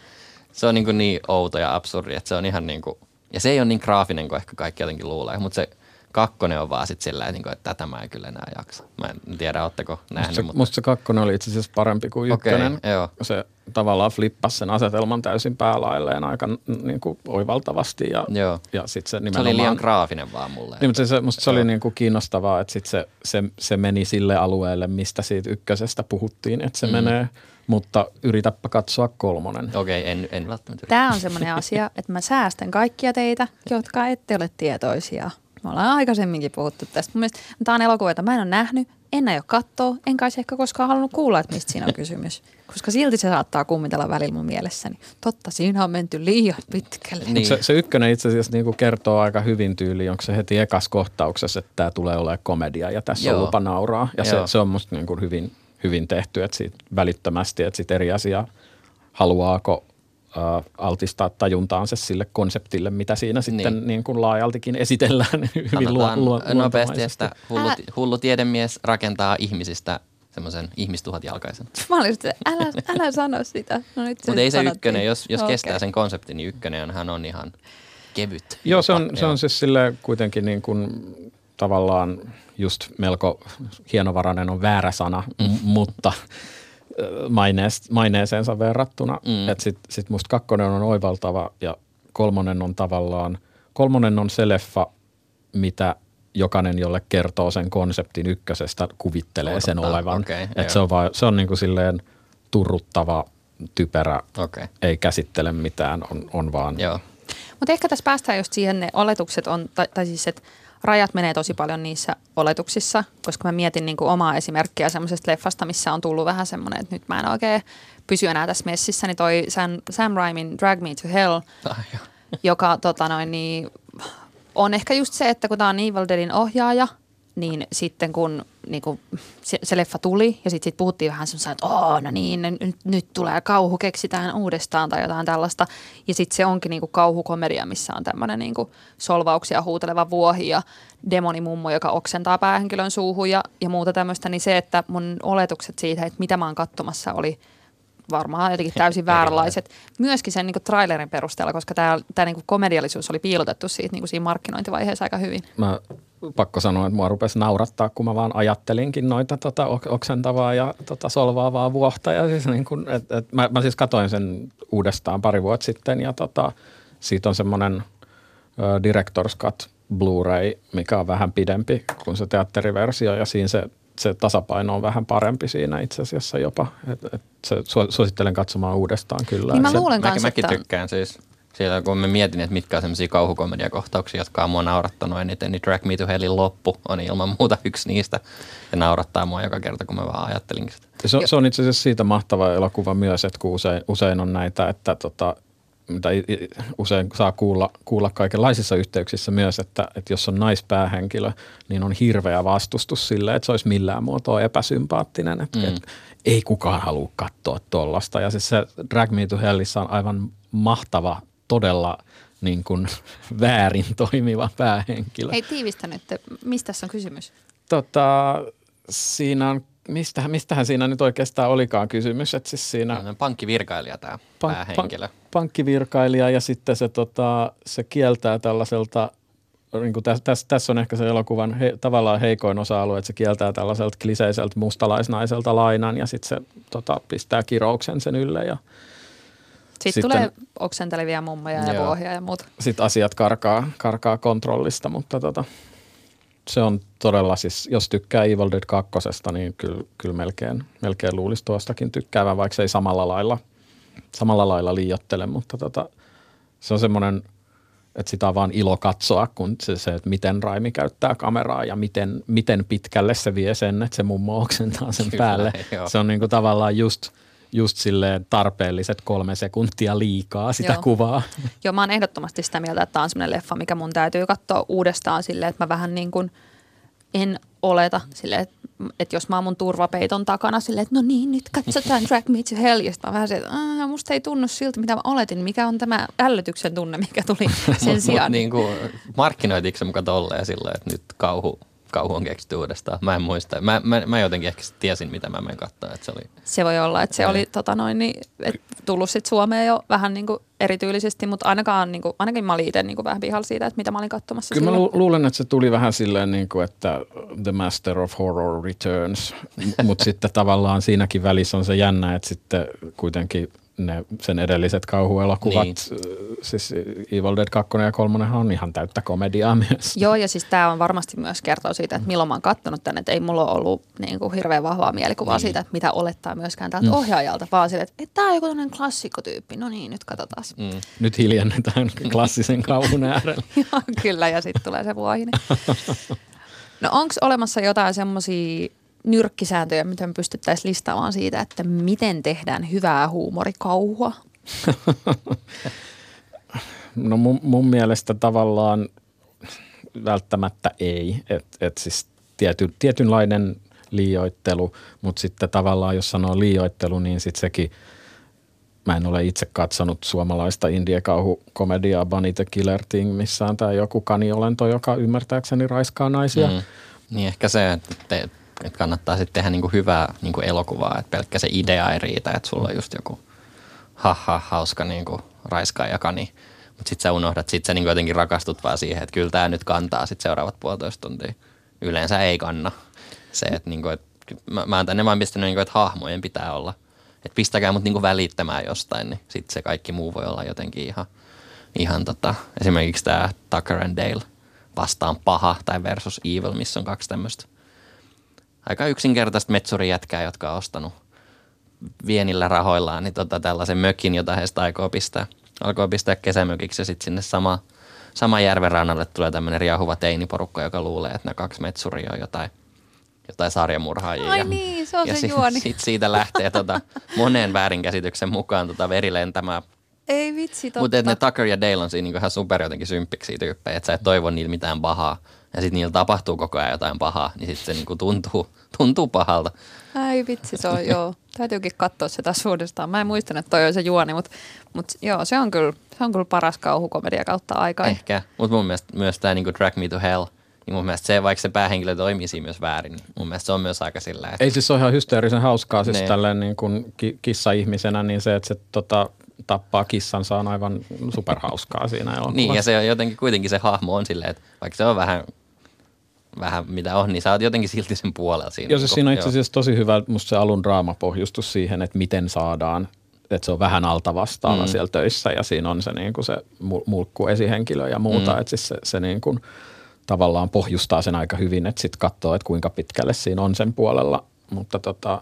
Se on niin, kuin niin outo ja absurdi, että se on ihan niin kuin, ja se ei ole niin graafinen kuin ehkä kaikki jotenkin luulee, mutta se kakkonen on vaan sit sillä, että, että tätä mä en kyllä enää jaksa. Mä en tiedä, ootteko nähnyt. Musta se, mutta... musta se kakkonen oli itse asiassa parempi kuin ykkönen. Okay, joo. Se tavallaan flippasi sen asetelman täysin päälailleen aika niin kuin oivaltavasti. Ja, Joo. ja sit se, Se nimenomaan, oli liian graafinen vaan mulle. Niin, mutta se, musta se Joo. oli niin kuin kiinnostavaa, että sit se, se, se meni sille alueelle, mistä siitä ykkösestä puhuttiin, että se mm. menee. Mutta yritäpä katsoa kolmonen. Okei, okay, en, en välttämättä yritä. Tämä on semmoinen asia, että mä säästän kaikkia teitä, jotka ette ole tietoisia. Me ollaan aikaisemminkin puhuttu tästä. Mun mielestä tämä on elokuva, jota mä en ole nähnyt, en aio katsoa, en kai se ehkä koskaan halunnut kuulla, että mistä siinä on kysymys. Koska silti se saattaa kummitella välillä mun mielessäni. Totta, siinä on menty liian pitkälle. Niin. Se, se ykkönen itse asiassa niin kuin kertoo aika hyvin tyyliin, onko se heti ekas kohtauksessa, että tämä tulee olemaan komedia ja tässä Joo. on lupa nauraa. Ja se, Joo. se on musta niin kuin hyvin, hyvin tehty, että siitä välittömästi, että sitten eri asia, haluaako altistaa tajuntaansa sille konseptille, mitä siinä sitten Niin. niin kuin laajaltikin esitellään hyvin luo, luo, nopeasti, että hullu, Älä- hullu tiedemies rakentaa ihmisistä semmoisen ihmistuhat jalkaisen. Mä olin että älä, älä sano sitä. No nyt Mutta ei se sanottiin. ykkönen, jos, jos Okei. kestää sen konseptin, niin ykkönen on ihan kevyt. Joo, se on, se on siis sille kuitenkin niin kuin tavallaan just melko hienovarainen on väärä sana, mm. mutta äh, mainees, maineeseensa verrattuna. Mm. Että sit, sit musta kakkonen on oivaltava ja kolmonen on tavallaan, kolmonen on se leffa, mitä jokainen, jolle kertoo sen konseptin ykkösestä, kuvittelee sen Odottaa, olevan. okei, Et se on, vaan, se on niin kuin silleen turruttava, typerä, Okei. ei käsittele mitään, on, on vaan Joo. Mutta ehkä tässä päästään just siihen, ne oletukset on, tai, tai siis, että rajat menee tosi paljon niissä oletuksissa, koska mä mietin niin kuin omaa esimerkkiä semmoisesta leffasta, missä on tullut vähän semmoinen, että nyt mä en oikein pysy enää tässä messissä, niin toi Sam, Sam Raimin Drag Me to Hell, Ah, joka tota noin, niin, on ehkä just se, että kun tämä on Evil Deadin ohjaaja, niin sitten kun niin kuin se, se leffa tuli ja sitten sit puhuttiin vähän semmoisen, että Oo, no niin, nyt, nyt tulee kauhu, keksitään uudestaan tai jotain tällaista. Ja sitten se onkin niin kuin kauhukomedia, missä on tämmöinen niin solvauksia huuteleva vuohi ja demonimummo, joka oksentaa päähenkilön suuhun ja, ja muuta tämmöistä. Niin se, että mun oletukset siitä, että mitä mä oon katsomassa oli varmaan jotenkin täysin vääränlaiset. Myöskin sen niin kuin trailerin perusteella, koska tämä, tämä niin kuin komediallisuus oli piilotettu siitä, niin kuin siinä markkinointivaiheessa aika hyvin. mä pakko sanoa, että mua rupesi naurattaa, kun mä vaan ajattelinkin noita tota, ok- oksentavaa ja tota, solvaavaa vuohta. Ja siis niin kun, et, et, mä, mä, siis katoin sen uudestaan pari vuotta sitten ja tota, siitä on semmoinen Director's Cut Blu-ray, mikä on vähän pidempi kuin se teatteriversio ja siinä se, se tasapaino on vähän parempi siinä itse asiassa jopa. Et, et se, su- suosittelen katsomaan uudestaan kyllä. Niin mä se, luulen Mäkin, kanssa, mäkin että tykkään siis. Siellä kun mä mietin, että mitkä on semmoisia kauhukomediakohtauksia, jotka on mua naurattanut eniten, niin Drag Me to Hellin loppu on ilman muuta yksi niistä. Ja naurattaa mua joka kerta, kun mä vaan ajattelin sitä. Se, se on itse asiassa siitä mahtava elokuva myös, että kun usein, usein on näitä, että tota, mitä i- i- usein saa kuulla, kuulla kaikenlaisissa yhteyksissä myös, että, että jos on naispäähenkilö, niin on hirveä vastustus sille, että se olisi millään muotoa epäsympaattinen. Että, mm. että ei kukaan halua katsoa tuollaista. Ja siis se Drag Me to Hellissä on aivan mahtava, todella niin kuin väärin toimiva päähenkilö. Hei tiivistä nyt, mistä tässä on kysymys? Tota, siinä on, mistähän, mistähän siinä nyt oikeastaan olikaan kysymys, että siis siinä Tällainen pankkivirkailija tämä pank- päähenkilö. pank- pankkivirkailija ja sitten se, tota, se kieltää tällaiselta, niin kuin tässä, tässä, tässä on ehkä se elokuvan he, tavallaan heikoin osa-alue, että se kieltää tällaiselta kliseiseltä mustalaisnaiselta lainan ja sitten se tota, pistää kirouksen sen ylle ja Sitten, Sitten- tulee oksentelevia mummoja ja vuohia ja muuta. sitten asiat karkaa, karkaa kontrollista, mutta tota, se on todella siis, jos tykkää Evil Dead 2, niin kyllä, kyllä melkein, melkein luulisi tuostakin tykkäävän, vaikka se ei samalla lailla, samalla lailla liiottele, mutta tota, se on semmoinen, että sitä on vaan ilo katsoa, kun se, se että miten Raimi käyttää kameraa ja miten, miten pitkälle se vie sen, että se mummo oksentaa sen Kyllä, päälle. joo. Se on niinku tavallaan just, just silleen tarpeelliset kolme sekuntia liikaa sitä Joo. kuvaa. Joo, mä oon ehdottomasti sitä mieltä, että tämä on semmoinen leffa, mikä mun täytyy katsoa uudestaan silleen, että mä vähän niin kuin en oleta silleen, että, että jos mä oon mun turvapeiton takana silleen, että no niin, nyt katsotaan Drag Me to Hell, ja sit mä vähän se, että "Aa, musta ei tunnu siltä, mitä mä oletin, mikä on tämä ällötyksen tunne, mikä tuli sen Mut sijaan. niin kuin, markkinoitiinko se muka tolleen silleen, että nyt kauhu kauhu on keksitty uudestaan. Mä en muista. Mä, mä, mä jotenkin ehkä tiesin, mitä mä menen katsoa. Että se oli... Se voi olla, että se Ei. oli tota noin, niin, et tullut sitten Suomeen jo vähän niin kuin erityylisesti, mutta ainakaan, niin kuin, ainakin mä olin itse niin kuin vähän pihalla siitä, että mitä mä olin katsomassa Kyllä mä silloin. lu- luulen, että se tuli vähän silleen, niin kuin, että The Master of Horror Returns, mutta sitten tavallaan siinäkin välissä on se jännä, että sitten kuitenkin ne sen edelliset kauhuelokuvat, Niin. niin. siis Evil Dead 2 ja 3 on ihan täyttä komediaa myös. Joo, ja siis tämä on varmasti myös kertoo siitä, että milloin mä oon kattonut tänne, että ei mulla ole ollut niin kuin hirveän vahvaa mielikuvaa Niin. siitä, että mitä olettaa myöskään tältä mm. ohjaajalta, vaan sille, että, tämä on joku tämmöinen klassikkotyyppi, no niin, nyt katsotaan. Mm. Nyt hiljennetään klassisen kauhun äärellä. Joo, kyllä, ja sitten tulee se vuohinen. No onko olemassa jotain semmoisia nyrkkisääntöjä, mitä me pystyttäisiin listaamaan siitä, että miten tehdään hyvää huumorikauhua? No mun, mun mielestä tavallaan välttämättä ei. Et, et siis tiety, tietynlainen liioittelu, mutta sitten tavallaan jos sanoo liioittelu, niin sitten sekin, mä en ole itse katsonut suomalaista indiekauhukomediaa Bunny the Killer Thing, missä on tämä joku kaniolento, joka ymmärtääkseni raiskaa naisia. Mm. Niin ehkä se, että, että kannattaa sitten tehdä niinku hyvää niinku elokuvaa, että pelkkä se idea ei riitä, että sulla on just joku haha hauska niinku raiskaajakani, mutta sitten sä unohdat, sitten sä niinku jotenkin rakastut vaan siihen, että kyllä tämä nyt kantaa sitten seuraavat puolitoista tuntia. Yleensä ei kanna. Se, että niinku, et, mä, mä oon tänne vaan pistänyt, niinku, että hahmojen pitää olla, että pistäkää mut niinku välittämään jostain, niin sitten se kaikki muu voi olla jotenkin ihan, ihan tota, esimerkiksi tämä Tucker and Dale vastaan paha tai versus evil, missä on kaksi tämmöistä aika yksinkertaista metsurijätkää, jotka on ostanut vienillä rahoillaan niin tota, tällaisen mökin, jota he sitä aikoo pistää, alkoi pistää kesämökiksi ja sitten sinne sama, sama järven rannalle tulee tämmöinen riahuva teiniporukka, joka luulee, että nämä kaksi metsuria on jotain, jotain sarjamurhaajia. Ai niin, se on ja se sit, juoni. Sit siitä lähtee tota, monen väärinkäsityksen mukaan tota veri lentämään Ei vitsi, totta. mutta ne Tucker ja Dale on siinä niinku ihan super jotenkin symppiksi tyyppejä, että sä et toivo niillä mitään pahaa. Ja sitten niillä tapahtuu koko ajan jotain pahaa, niin sitten se niinku tuntuu, tuntuu pahalta. Ai vitsi, se on joo. Täytyykin katsoa se taas uudestaan. Mä en muistanut, että toi on se juoni, mutta, mutta joo, se on, kyllä, se on kyllä paras kauhukomedia kautta aikaa. Ehkä. Mutta mun mielestä myös tämä niinku Drag Me to Hell, niin mun mielestä se, vaikka se päähenkilö toimii siinä myös väärin, niin mun mielestä se on myös aika sillä, että Ei siis ole ihan hysteerisen hauskaa siis Niin. tälleen niin kuin ki- kissa-ihmisenä, niin se, että se tota, tappaa kissansa on aivan superhauskaa siinä elokuvassa. Niin, ja se on jotenkin kuitenkin se hahmo on silleen, että vaikka se on vähän, vähän mitä on, niin sä oot jotenkin silti sen puolella siinä. Joo, Niinku, siinä on itse asiassa tosi hyvä musta se alun draamapohjustus siihen, että miten saadaan, että se on vähän alta vastaava Mm. siellä töissä ja siinä on se, niin kuin se mul- mulkku esihenkilö ja muuta, Mm. että siis se, se niin kuin tavallaan pohjustaa sen aika hyvin, että sitten katsoo, että kuinka pitkälle siinä on sen puolella, mutta tota,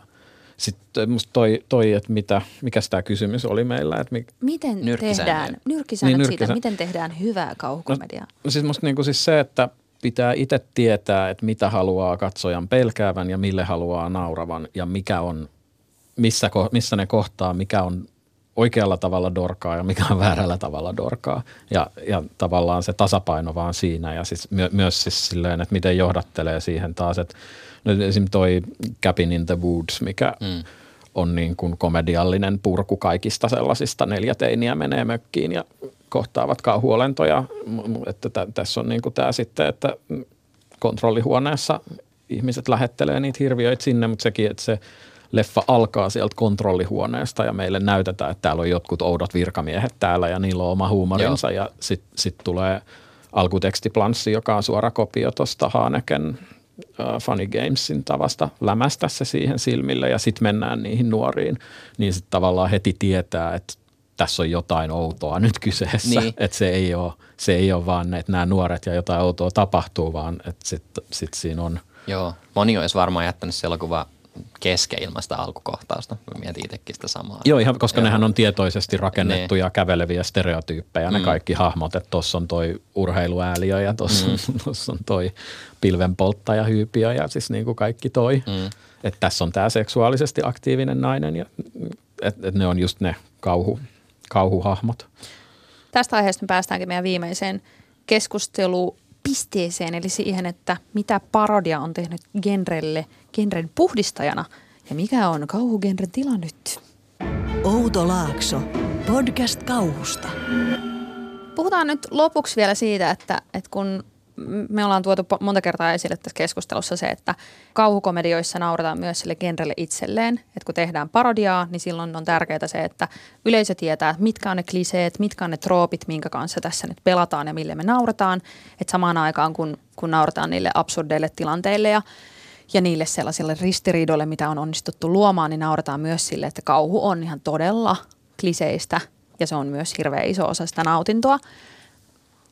sitten musta toi, toi että mitä, mikä tämä kysymys oli meillä, että mi, Miten tehdään, nyrkkisäännöt Niin, siitä, miten tehdään hyvää kauhukomediaa? No siis musta niinku siis se, että pitää itse tietää, että mitä haluaa katsojan pelkäävän ja mille haluaa nauravan ja mikä on, missä, missä ne kohtaa, mikä on oikealla tavalla dorkaa ja mikä on väärällä tavalla dorkaa. Ja, ja tavallaan se tasapaino vaan siinä ja siis my, myös siis silleen, että miten johdattelee siihen taas, että no esim. toi Cabin in the Woods, mikä mm. on niin kuin komediallinen purku kaikista sellaisista neljä teiniä menee mökkiin ja kohtaavat kauhuolentoja. Että tä, tässä on niin kuin tämä sitten, että kontrollihuoneessa ihmiset lähettelee niitä hirviöitä sinne, mutta sekin, että se leffa alkaa sieltä kontrollihuoneesta ja meille näytetään, että täällä on jotkut oudot virkamiehet täällä ja niillä on oma huumorinsa Joo. ja sitten sit tulee alkutekstiplanssi, joka on suora kopio tuosta Haneken uh, Funny Gamesin tavasta lämästä se siihen silmille ja sitten mennään niihin nuoriin, niin sitten tavallaan heti tietää, että tässä on jotain outoa nyt kyseessä, Niin. niin. että se ei ole, se ei ole vaan, että nämä nuoret ja jotain outoa tapahtuu, vaan että sitten sit siinä on, Joo, moni olisi varmaan jättänyt se elokuva kesken ilman sitä alkukohtausta. Mä mietin itsekin sitä samaa. Joo, ihan, koska Joo. nehän on tietoisesti rakennettuja Ne. käveleviä stereotyyppejä, ne Mm. kaikki hahmot, että tuossa on toi urheiluääliö ja tuossa Mm. tossa on toi pilvenpolttaja hyypiö ja siis niin kuin kaikki toi. Mm. Että tässä on tämä seksuaalisesti aktiivinen nainen ja että et ne on just ne kauhu, kauhuhahmot. Tästä aiheesta me päästäänkin meidän viimeiseen keskustelupisteeseen, eli siihen, että mitä parodia on tehnyt genrelle, genren puhdistajana ja mikä on kauhugenren tila nyt. Outo Laakso. Podcast kauhusta. Puhutaan nyt lopuksi vielä siitä, että, että kun me ollaan tuotu monta kertaa esille tässä keskustelussa se, että kauhukomedioissa naurataan myös sille genrelle itselleen. Että kun tehdään parodiaa, niin silloin on tärkeää se, että yleisö tietää, mitkä on ne kliseet, mitkä on ne troopit, minkä kanssa tässä nyt pelataan ja mille me naurataan. Että samaan aikaan, kun, kun naurataan niille absurdeille tilanteille ja ja niille sellaisille ristiriidoille, mitä on onnistuttu luomaan, niin naurataan myös sille, että kauhu on ihan todella kliseistä ja se on myös hirveän iso osa sitä nautintoa.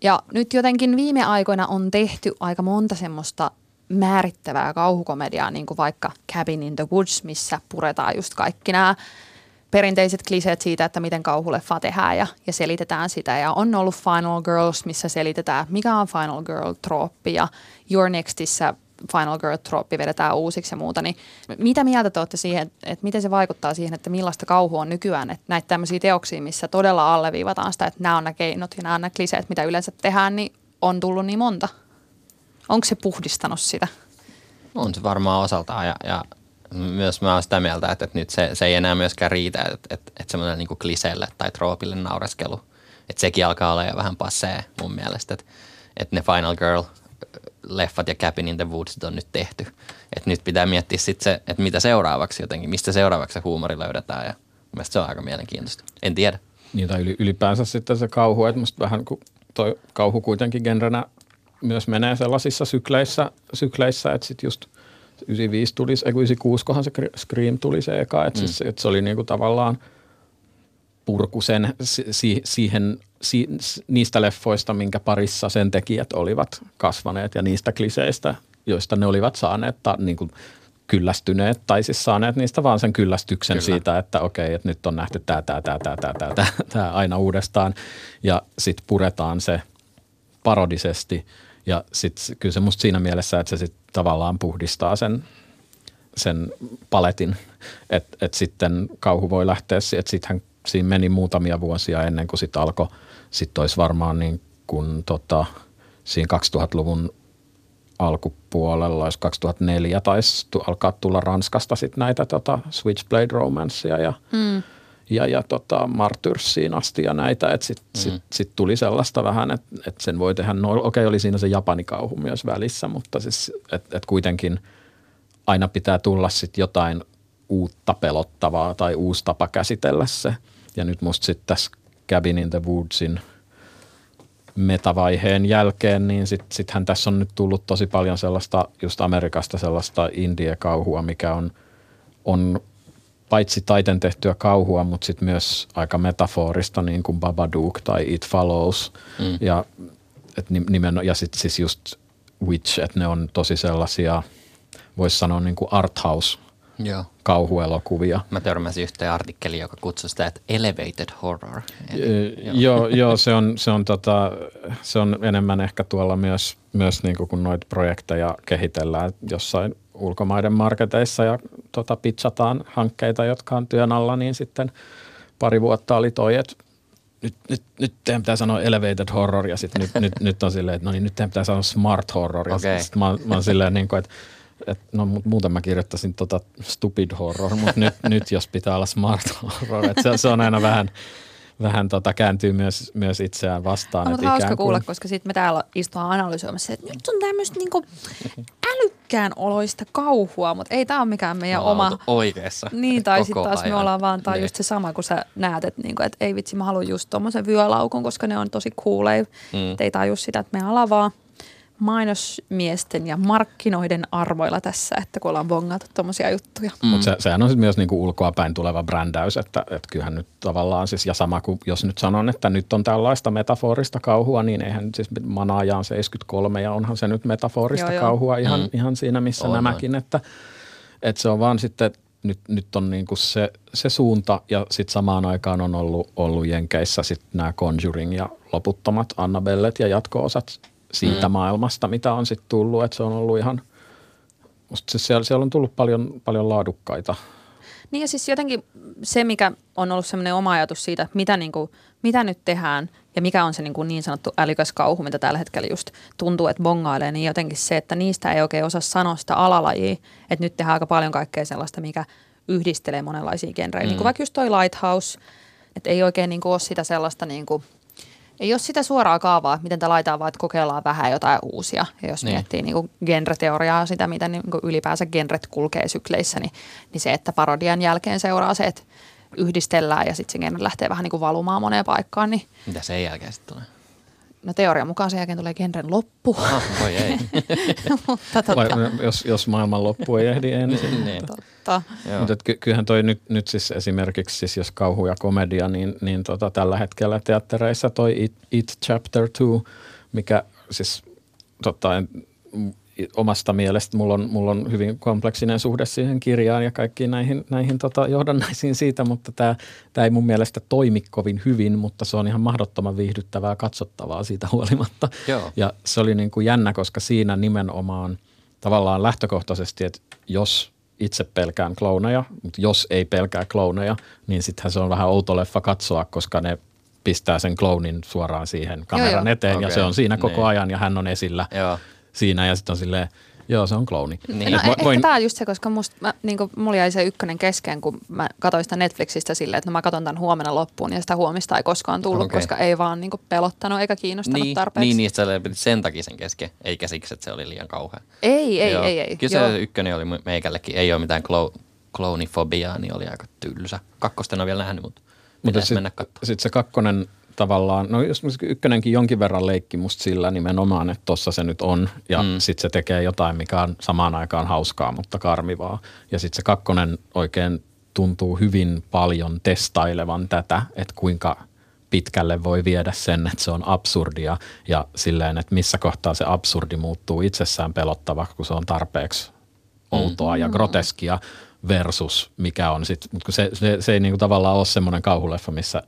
Ja nyt jotenkin viime aikoina on tehty aika monta semmoista määrittävää kauhukomediaa, niin kuin vaikka Cabin in the Woods, missä puretaan just kaikki nämä perinteiset kliseet siitä, että miten kauhuleffa tehdään ja, ja selitetään sitä. Ja on ollut Final Girls, missä selitetään, mikä on Final Girl-trooppi ja Your Nextissä Final Girl-troppi vedetään uusiksi ja muuta, niin mitä mieltä te olette siihen, että miten se vaikuttaa siihen, että millaista kauhu on nykyään, että näitä tämmöisiä teoksia, missä todella alleviivataan sitä, että nämä on nämä keinot ja nämä on nämä kliseet, mitä yleensä tehdään, niin on tullut niin monta. Onko se puhdistanut sitä? On se varmaan osaltaan ja, ja myös mä oon sitä mieltä, että, että nyt se, se ei enää myöskään riitä, että, että, että semmoinen niin kliseelle tai troopille naureskelu, että sekin alkaa olla jo vähän passee mun mielestä, että, että ne Final Girl – leffat ja Cabin in the Woods on nyt tehty. Et nyt pitää miettiä sitten se, että mitä seuraavaksi jotenkin, mistä seuraavaksi se huumori löydetään ja mielestäni se on aika mielenkiintoista. En tiedä. Niin tai ylipäänsä sitten se kauhu, että musta vähän kun toi kauhu kuitenkin genrenä myös menee sellaisissa sykleissä, sykleissä että sitten just 95 tuli, 96 kohan se Scream tuli se eka, että, mm. siis, että se oli niinku tavallaan purku sen, si, siihen si, niistä leffoista, minkä parissa sen tekijät olivat kasvaneet ja niistä kliseistä, joista ne olivat saaneet ta, niin kuin kyllästyneet tai siis saaneet niistä vaan sen kyllästyksen Kyllä. siitä, että okei, että nyt on nähty tämä, tämä, tämä, tämä, tämä, tämä, tämä aina uudestaan. Ja sitten puretaan se parodisesti. Ja sitten kyllä se musta siinä mielessä, että se sitten tavallaan puhdistaa sen, sen paletin, että et sitten kauhu voi lähteä, että sittenhän siinä meni muutamia vuosia ennen kuin sitten alkoi – sitten olisi varmaan niin kuin tota, siinä 2000-luvun alkupuolella, jos 2004 taisi alkaa tulla Ranskasta sitten näitä tota Switchblade Romancea ja, mm. ja, ja tota Martyrsiin asti ja näitä, että sitten mm. sit, sit tuli sellaista vähän, että et sen voi tehdä, no okei okay, oli siinä se japanikauhu myös välissä, mutta siis että et kuitenkin aina pitää tulla sitten jotain uutta pelottavaa tai uusi tapa käsitellä se. Ja nyt musta sitten tässä Cabin in the Woodsin metavaiheen jälkeen, niin sittenhän sit tässä on nyt tullut tosi paljon sellaista, just Amerikasta sellaista indie-kauhua, mikä on, on paitsi taiten tehtyä kauhua, mutta sitten myös aika metaforista, niin kuin Babadook tai It Follows. Mm. Ja, et nimen, ja sitten siis just Witch, että ne on tosi sellaisia, voisi sanoa niin kuin arthouse Joo. kauhuelokuvia. Mä törmäsin yhteen artikkeli, joka kutsui sitä, että elevated horror. Eli, joo, joo, joo se, on, se, on tota, se on enemmän ehkä tuolla myös, myös niin kuin kun noita projekteja kehitellään jossain ulkomaiden marketeissa ja tota, pitchataan hankkeita, jotka on työn alla, niin sitten pari vuotta oli toi, että nyt, nyt, nyt teidän pitää sanoa elevated horror ja sitten nyt, nyt, nyt on silleen, että no niin, nyt teidän pitää sanoa smart horror. Ja okay. sitten mä, mä oon silleen niin kuin, että et, no muuten mä kirjoittaisin tota stupid horror, mutta nyt, nyt jos pitää olla smart horror, että se, se on aina vähän, vähän tota, kääntyy myös, myös itseään vastaan. No, mutta hauska kuin... kuulla, koska sitten me täällä istutaan analysoimassa, että nyt on tämmöistä niinku älykkään oloista kauhua, mutta ei tämä ole mikään meidän no, oma. oikeassa. Niin, tai sitten taas ajan. me ollaan vaan, tämä niin. just se sama, kun sä näet, että, niinku, että ei vitsi, mä haluan just tuommoisen vyölaukun, koska ne on tosi kuuleja. Mm. ei taju sitä, että me ollaan vaan mainosmiesten ja markkinoiden arvoilla tässä, että kun ollaan bongattu tuommoisia juttuja. Mm. Mutta se, sehän on sitten myös niinku ulkoapäin tuleva brändäys, että, että kyllähän nyt tavallaan siis, ja sama kuin jos nyt sanon, että nyt on tällaista metaforista kauhua, niin eihän siis manaaja on 73 ja onhan se nyt metaforista joo, kauhua joo. ihan, mm. ihan siinä missä on, nämäkin, että, että se on vaan sitten, nyt, nyt on niinku se, se suunta ja sitten samaan aikaan on ollut, ollut Jenkeissä sitten nämä Conjuring ja loputtomat Annabellet ja jatko-osat siitä mm. maailmasta, mitä on sitten tullut. Että se on ollut ihan, musta siis siellä, siellä on tullut paljon, paljon laadukkaita. Niin ja siis jotenkin se, mikä on ollut semmoinen oma ajatus siitä, että mitä, niin kuin, mitä nyt tehdään ja mikä on se niin, kuin niin sanottu älykäs kauhu, mitä tällä hetkellä just tuntuu, että bongailee, niin jotenkin se, että niistä ei oikein osaa sanoa sitä alalajia, että nyt tehdään aika paljon kaikkea sellaista, mikä yhdistelee monenlaisia genrejä, mm. niin kuin vaikka just toi Lighthouse, että ei oikein niin kuin ole sitä sellaista niin kuin – ei ole sitä suoraa kaavaa, miten tämä laitetaan, vaan että kokeillaan vähän jotain uusia. Ja jos Niin. miettii niin genreteoriaa, sitä mitä niin kuin ylipäänsä genret kulkee sykleissä, niin, niin se, että parodian jälkeen seuraa se, että yhdistellään ja sitten se genre lähtee vähän niin kuin valumaan moneen paikkaan, niin Mitä sen jälkeen sitten tulee? No teorian mukaan sen jälkeen tulee genren loppu. Ah, voi ei. Mutta Vai, totta, jos, jos maailman loppu ei ehdi ensin. niin. totta. Mutta ky- kyllähän toi nyt, nyt siis esimerkiksi, siis jos kauhu ja komedia, niin, niin tota, tällä hetkellä teattereissa toi It, It Chapter 2, mikä siis tota, en- omasta mielestä mulla on, mulla on hyvin kompleksinen suhde siihen kirjaan ja kaikkiin näihin, näihin tota, johdannaisiin siitä, mutta tämä ei mun mielestä toimi kovin hyvin, mutta se on ihan mahdottoman viihdyttävää katsottavaa siitä huolimatta. Joo. Ja se oli niin kuin jännä, koska siinä nimenomaan tavallaan lähtökohtaisesti, että jos itse pelkään klouneja, mutta jos ei pelkää klouneja, niin sittenhän se on vähän outo leffa katsoa, koska ne pistää sen clownin suoraan siihen kameran joo. eteen ja Okei, se on siinä koko niin. ajan ja hän on esillä Joo. Siinä ja sitten on silleen, joo se on klouni. Niin. No, Et vo- ehkä tämä on just se, koska musta, mä, niin kuin, mulla jäi se ykkönen kesken, kun mä katsoin sitä Netflixistä silleen, että no mä katson tämän huomenna loppuun ja sitä huomista ei koskaan tullut, Okei. koska ei vaan niin kuin, pelottanut eikä kiinnostanut Niin, tarpeeksi. niin, niin että sä pidit sen takia sen kesken, eikä siksi, että se oli liian kauhea. Ei, ei, Joo. ei, ei. Kyllä se ykkönen oli meikällekin, ei ole mitään klo- kloonifobiaa, niin oli aika tylsä. Kakkosten on vielä nähnyt, mutta pitäisi sit- mennä katsomaan. Sitten se kakkonen tavallaan, no jos ykkönenkin jonkin verran leikki musta sillä nimenomaan, että tossa se nyt on. Ja Mm. mm. sitten se tekee jotain, mikä on samaan aikaan hauskaa, mutta karmivaa. Ja sitten se kakkonen oikein tuntuu hyvin paljon testailevan tätä, että kuinka pitkälle voi viedä sen, että se on absurdia ja silleen, että missä kohtaa se absurdi muuttuu itsessään pelottavaksi, kun se on tarpeeksi outoa ja groteskia versus mikä on sitten, mutta se, se, se ei niinku tavallaan ole semmoinen kauhuleffa, missä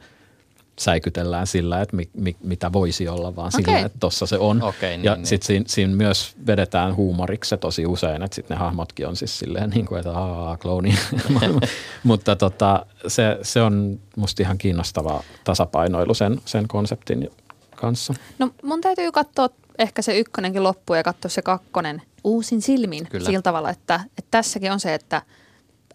säikytellään sillä, että mi, mi, mitä voisi olla, vaan Okei. sillä, että tossa se on. Okei, niin, ja niin. sitten siinä, siinä myös vedetään huumoriksi se tosi usein, että sitten ne hahmotkin on siis silleen niin kuin, että aah, klooni. Mutta tota, se, se on musta ihan kiinnostava tasapainoilu sen, sen konseptin kanssa. No mun täytyy katsoa ehkä se ykkönenkin loppu ja katsoa se kakkonen uusin silmin Kyllä. sillä tavalla, että, että tässäkin on se, että,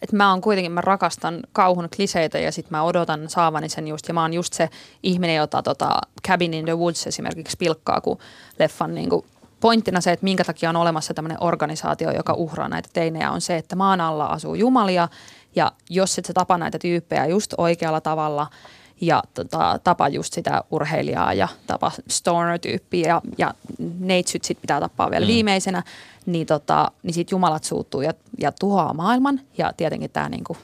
että mä oon kuitenkin, mä rakastan kauhun kliseitä ja sitten mä odotan saavani sen just. Ja mä oon just se ihminen, jota tota Cabin in the Woods esimerkiksi pilkkaa, kun leffan niin kuin pointtina se, että minkä takia on olemassa tämmöinen organisaatio, joka uhraa näitä teinejä, on se, että maan alla asuu jumalia. Ja jos et sä tapa näitä tyyppejä just oikealla tavalla – ja tota, tapa just sitä urheilijaa ja tapa stoner-tyyppiä ja, ja neitsyt sit pitää tappaa vielä mm. viimeisenä, niin, tota, niin sit jumalat suuttuu ja, ja tuhoaa maailman. Ja tietenkin tämä niinku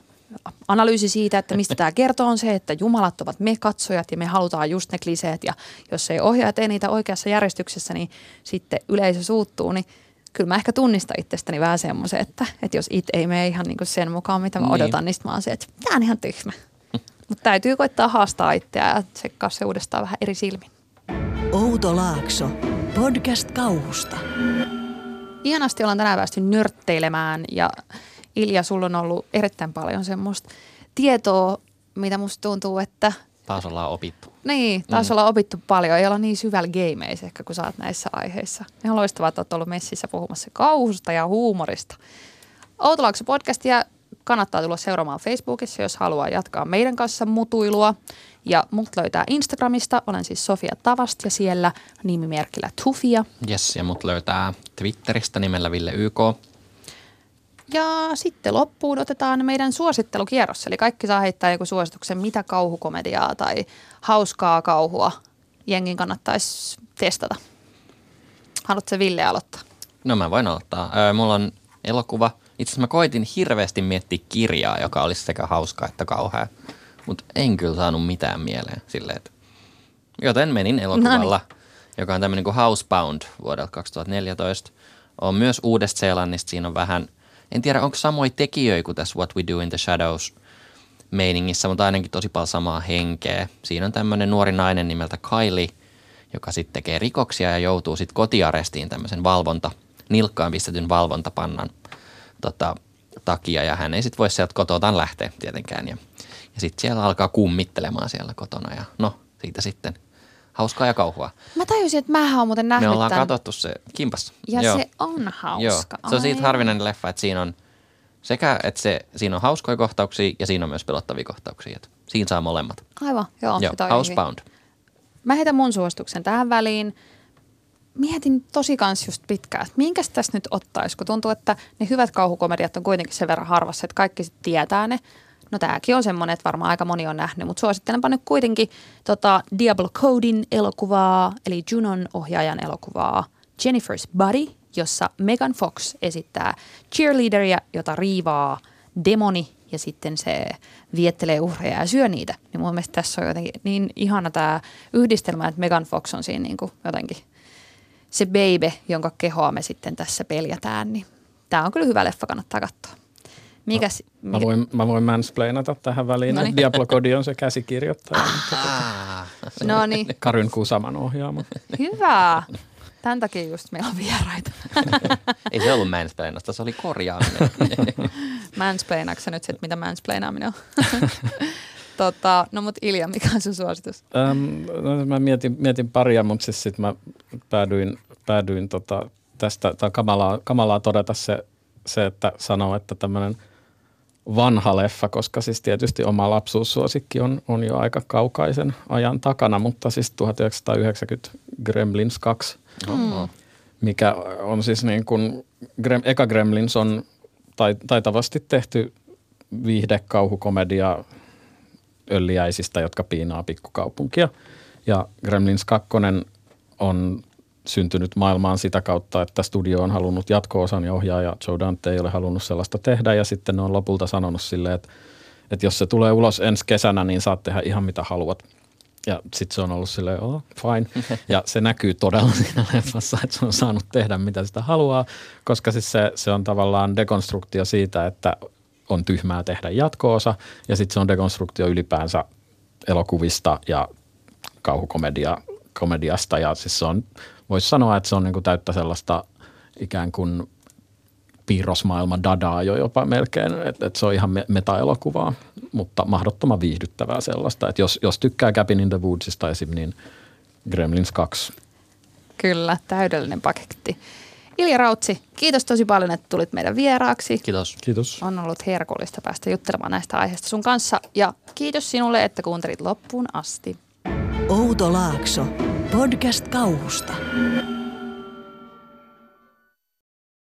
analyysi siitä, että mistä tämä kertoo on se, että jumalat ovat me katsojat ja me halutaan just ne kliseet ja jos ei ohjaaja tee niitä oikeassa järjestyksessä, niin sitten yleisö suuttuu, niin kyllä mä ehkä tunnistan itsestäni vähän semmoisen, että, että jos it ei mene ihan niinku sen mukaan, mitä mä Niin. odotan, niin sit mä oon se, että tämä on ihan tyhmä. Mutta täytyy koittaa haastaa itseä ja tsekkaa se uudestaan vähän eri silmin. Outo Laakso. Podcast kauhusta. Ihanasti ollaan tänään päästy nörtteilemään ja Ilja, sulla on ollut erittäin paljon semmoista tietoa, mitä musta tuntuu, että Taas ollaan opittu. niin, taas mm. ollaan opittu paljon. Ei olla niin syvällä gameissa ehkä, kun sä oot näissä aiheissa. Ihan loistavaa, että oot ollut messissä puhumassa kauhusta ja huumorista. Outolaakso podcastia kannattaa tulla seuraamaan Facebookissa, jos haluaa jatkaa meidän kanssa mutuilua. Ja mut löytää Instagramista, olen siis Sofia Tavast ja siellä nimimerkillä Tufia. Yes, ja mut löytää Twitteristä nimellä Ville YK. Ja sitten loppuun otetaan meidän suosittelukierros. Eli kaikki saa heittää joku suosituksen, mitä kauhukomediaa tai hauskaa kauhua jengin kannattaisi testata. Haluatko Ville aloittaa? No mä voin aloittaa. Mulla on elokuva. Itse asiassa mä koitin hirveästi miettiä kirjaa, joka olisi sekä hauska että kauhea. Mutta en kyllä saanut mitään mieleen silleen, että... Joten menin elokuvalla, joka on tämmöinen kuin Housebound vuodelta 2014. On myös Uudesta-Seelannista. Siinä on vähän, en tiedä onko samoja tekijöitä kuin tässä What We Do in the Shadows meiningissä, mutta ainakin tosi paljon samaa henkeä. Siinä on tämmöinen nuori nainen nimeltä Kylie, joka sitten tekee rikoksia ja joutuu sitten kotiarestiin tämmöisen valvonta, nilkkaan pistetyn valvontapannan tota, takia. Ja hän ei sitten voi sieltä kototaan lähteä tietenkään. Ja, ja sitten siellä alkaa kummittelemaan siellä kotona ja no siitä sitten hauskaa ja kauhua. Mä tajusin, että mä oon muuten nähnyt Me ollaan tämän. katsottu se kimpassa. Ja Joo. se on hauska. Joo. Se on siitä Ai. harvinainen leffa, että siinä on sekä, että se, siinä on hauskoja kohtauksia ja siinä on myös pelottavia kohtauksia. Että siinä saa molemmat. Aivan, joo. Joo, hyvin. Housebound. mä heitän mun suosituksen tähän väliin. Mietin tosi kans just pitkään, että minkäs tässä nyt ottaisi, kun tuntuu, että ne hyvät kauhukomediat on kuitenkin sen verran harvassa, että kaikki sit tietää ne. No tääkin on semmoinen, että varmaan aika moni on nähnyt, mutta suosittelenpa nyt kuitenkin tota Diablo Codin elokuvaa, eli Junon ohjaajan elokuvaa Jennifer's Body, jossa Megan Fox esittää cheerleaderia, jota riivaa demoni ja sitten se viettelee uhreja ja syö niitä. Niin mun mielestä tässä on jotenkin niin ihana tämä yhdistelmä, että Megan Fox on siinä niin kuin jotenkin se baby, jonka kehoa me sitten tässä peljätään. Niin tämä on kyllä hyvä leffa, kannattaa katsoa. Mikäs, Mä voin, mä voin mansplainata tähän väliin. Noniin. Diablo Cody on se käsikirjoittaja. Ah, No niin, Karyn Kusaman ohjaama. hyvä. Tämän takia just meillä on vieraita. ei se ollut mansplainasta, se oli korjaaminen. Mansplainaatko nyt se, että mitä mansplainaaminen on? tota, no mut Ilja, mikä on sun suositus? Öm, no, mä mietin, mietin paria, mutta siis sit mä päädyin, päädyin tota, tästä, on kamalaa, kamalaa todeta se, se, että sanoo, että tämmöinen vanha leffa, koska siis tietysti oma lapsuussuosikki on, on jo aika kaukaisen ajan takana, mutta siis 1990 Gremlins 2, Mm. mikä on siis niin kuin, eka Gremlins on tai, taitavasti tehty viihdekauhukomedia ölliäisistä, jotka piinaa pikkukaupunkia. Ja Gremlins 2 on syntynyt maailmaan sitä kautta, että studio on halunnut jatko-osan ja ohjaaja Joe Dante ei ole halunnut sellaista tehdä ja sitten ne on lopulta sanonut silleen, että, että jos se tulee ulos ensi kesänä, niin saat tehdä ihan mitä haluat. Ja sitten se on ollut silleen, oh, fine. Ja se näkyy todella siinä leffassa, että se on saanut tehdä mitä sitä haluaa, koska siis se, se on tavallaan dekonstruktio siitä, että on tyhmää tehdä jatko-osa ja sitten se on dekonstruktio ylipäänsä elokuvista ja kauhukomedia komediasta ja siis se on, voisi sanoa, että se on niinku täyttä sellaista ikään kuin piirrosmaailman dadaa jo jopa melkein, että et se on ihan me- meta-elokuvaa, mutta mahdottoman viihdyttävää sellaista, että jos, jos tykkää Cabin in the Woodsista esim, niin Gremlins 2. Kyllä, täydellinen paketti. Ilja Rautsi, kiitos tosi paljon, että tulit meidän vieraaksi. Kiitos. Kiitos. On ollut herkullista päästä juttelemaan näistä aiheista sun kanssa ja kiitos sinulle, että kuuntelit loppuun asti. Outo Laakso. Podcast kauhusta.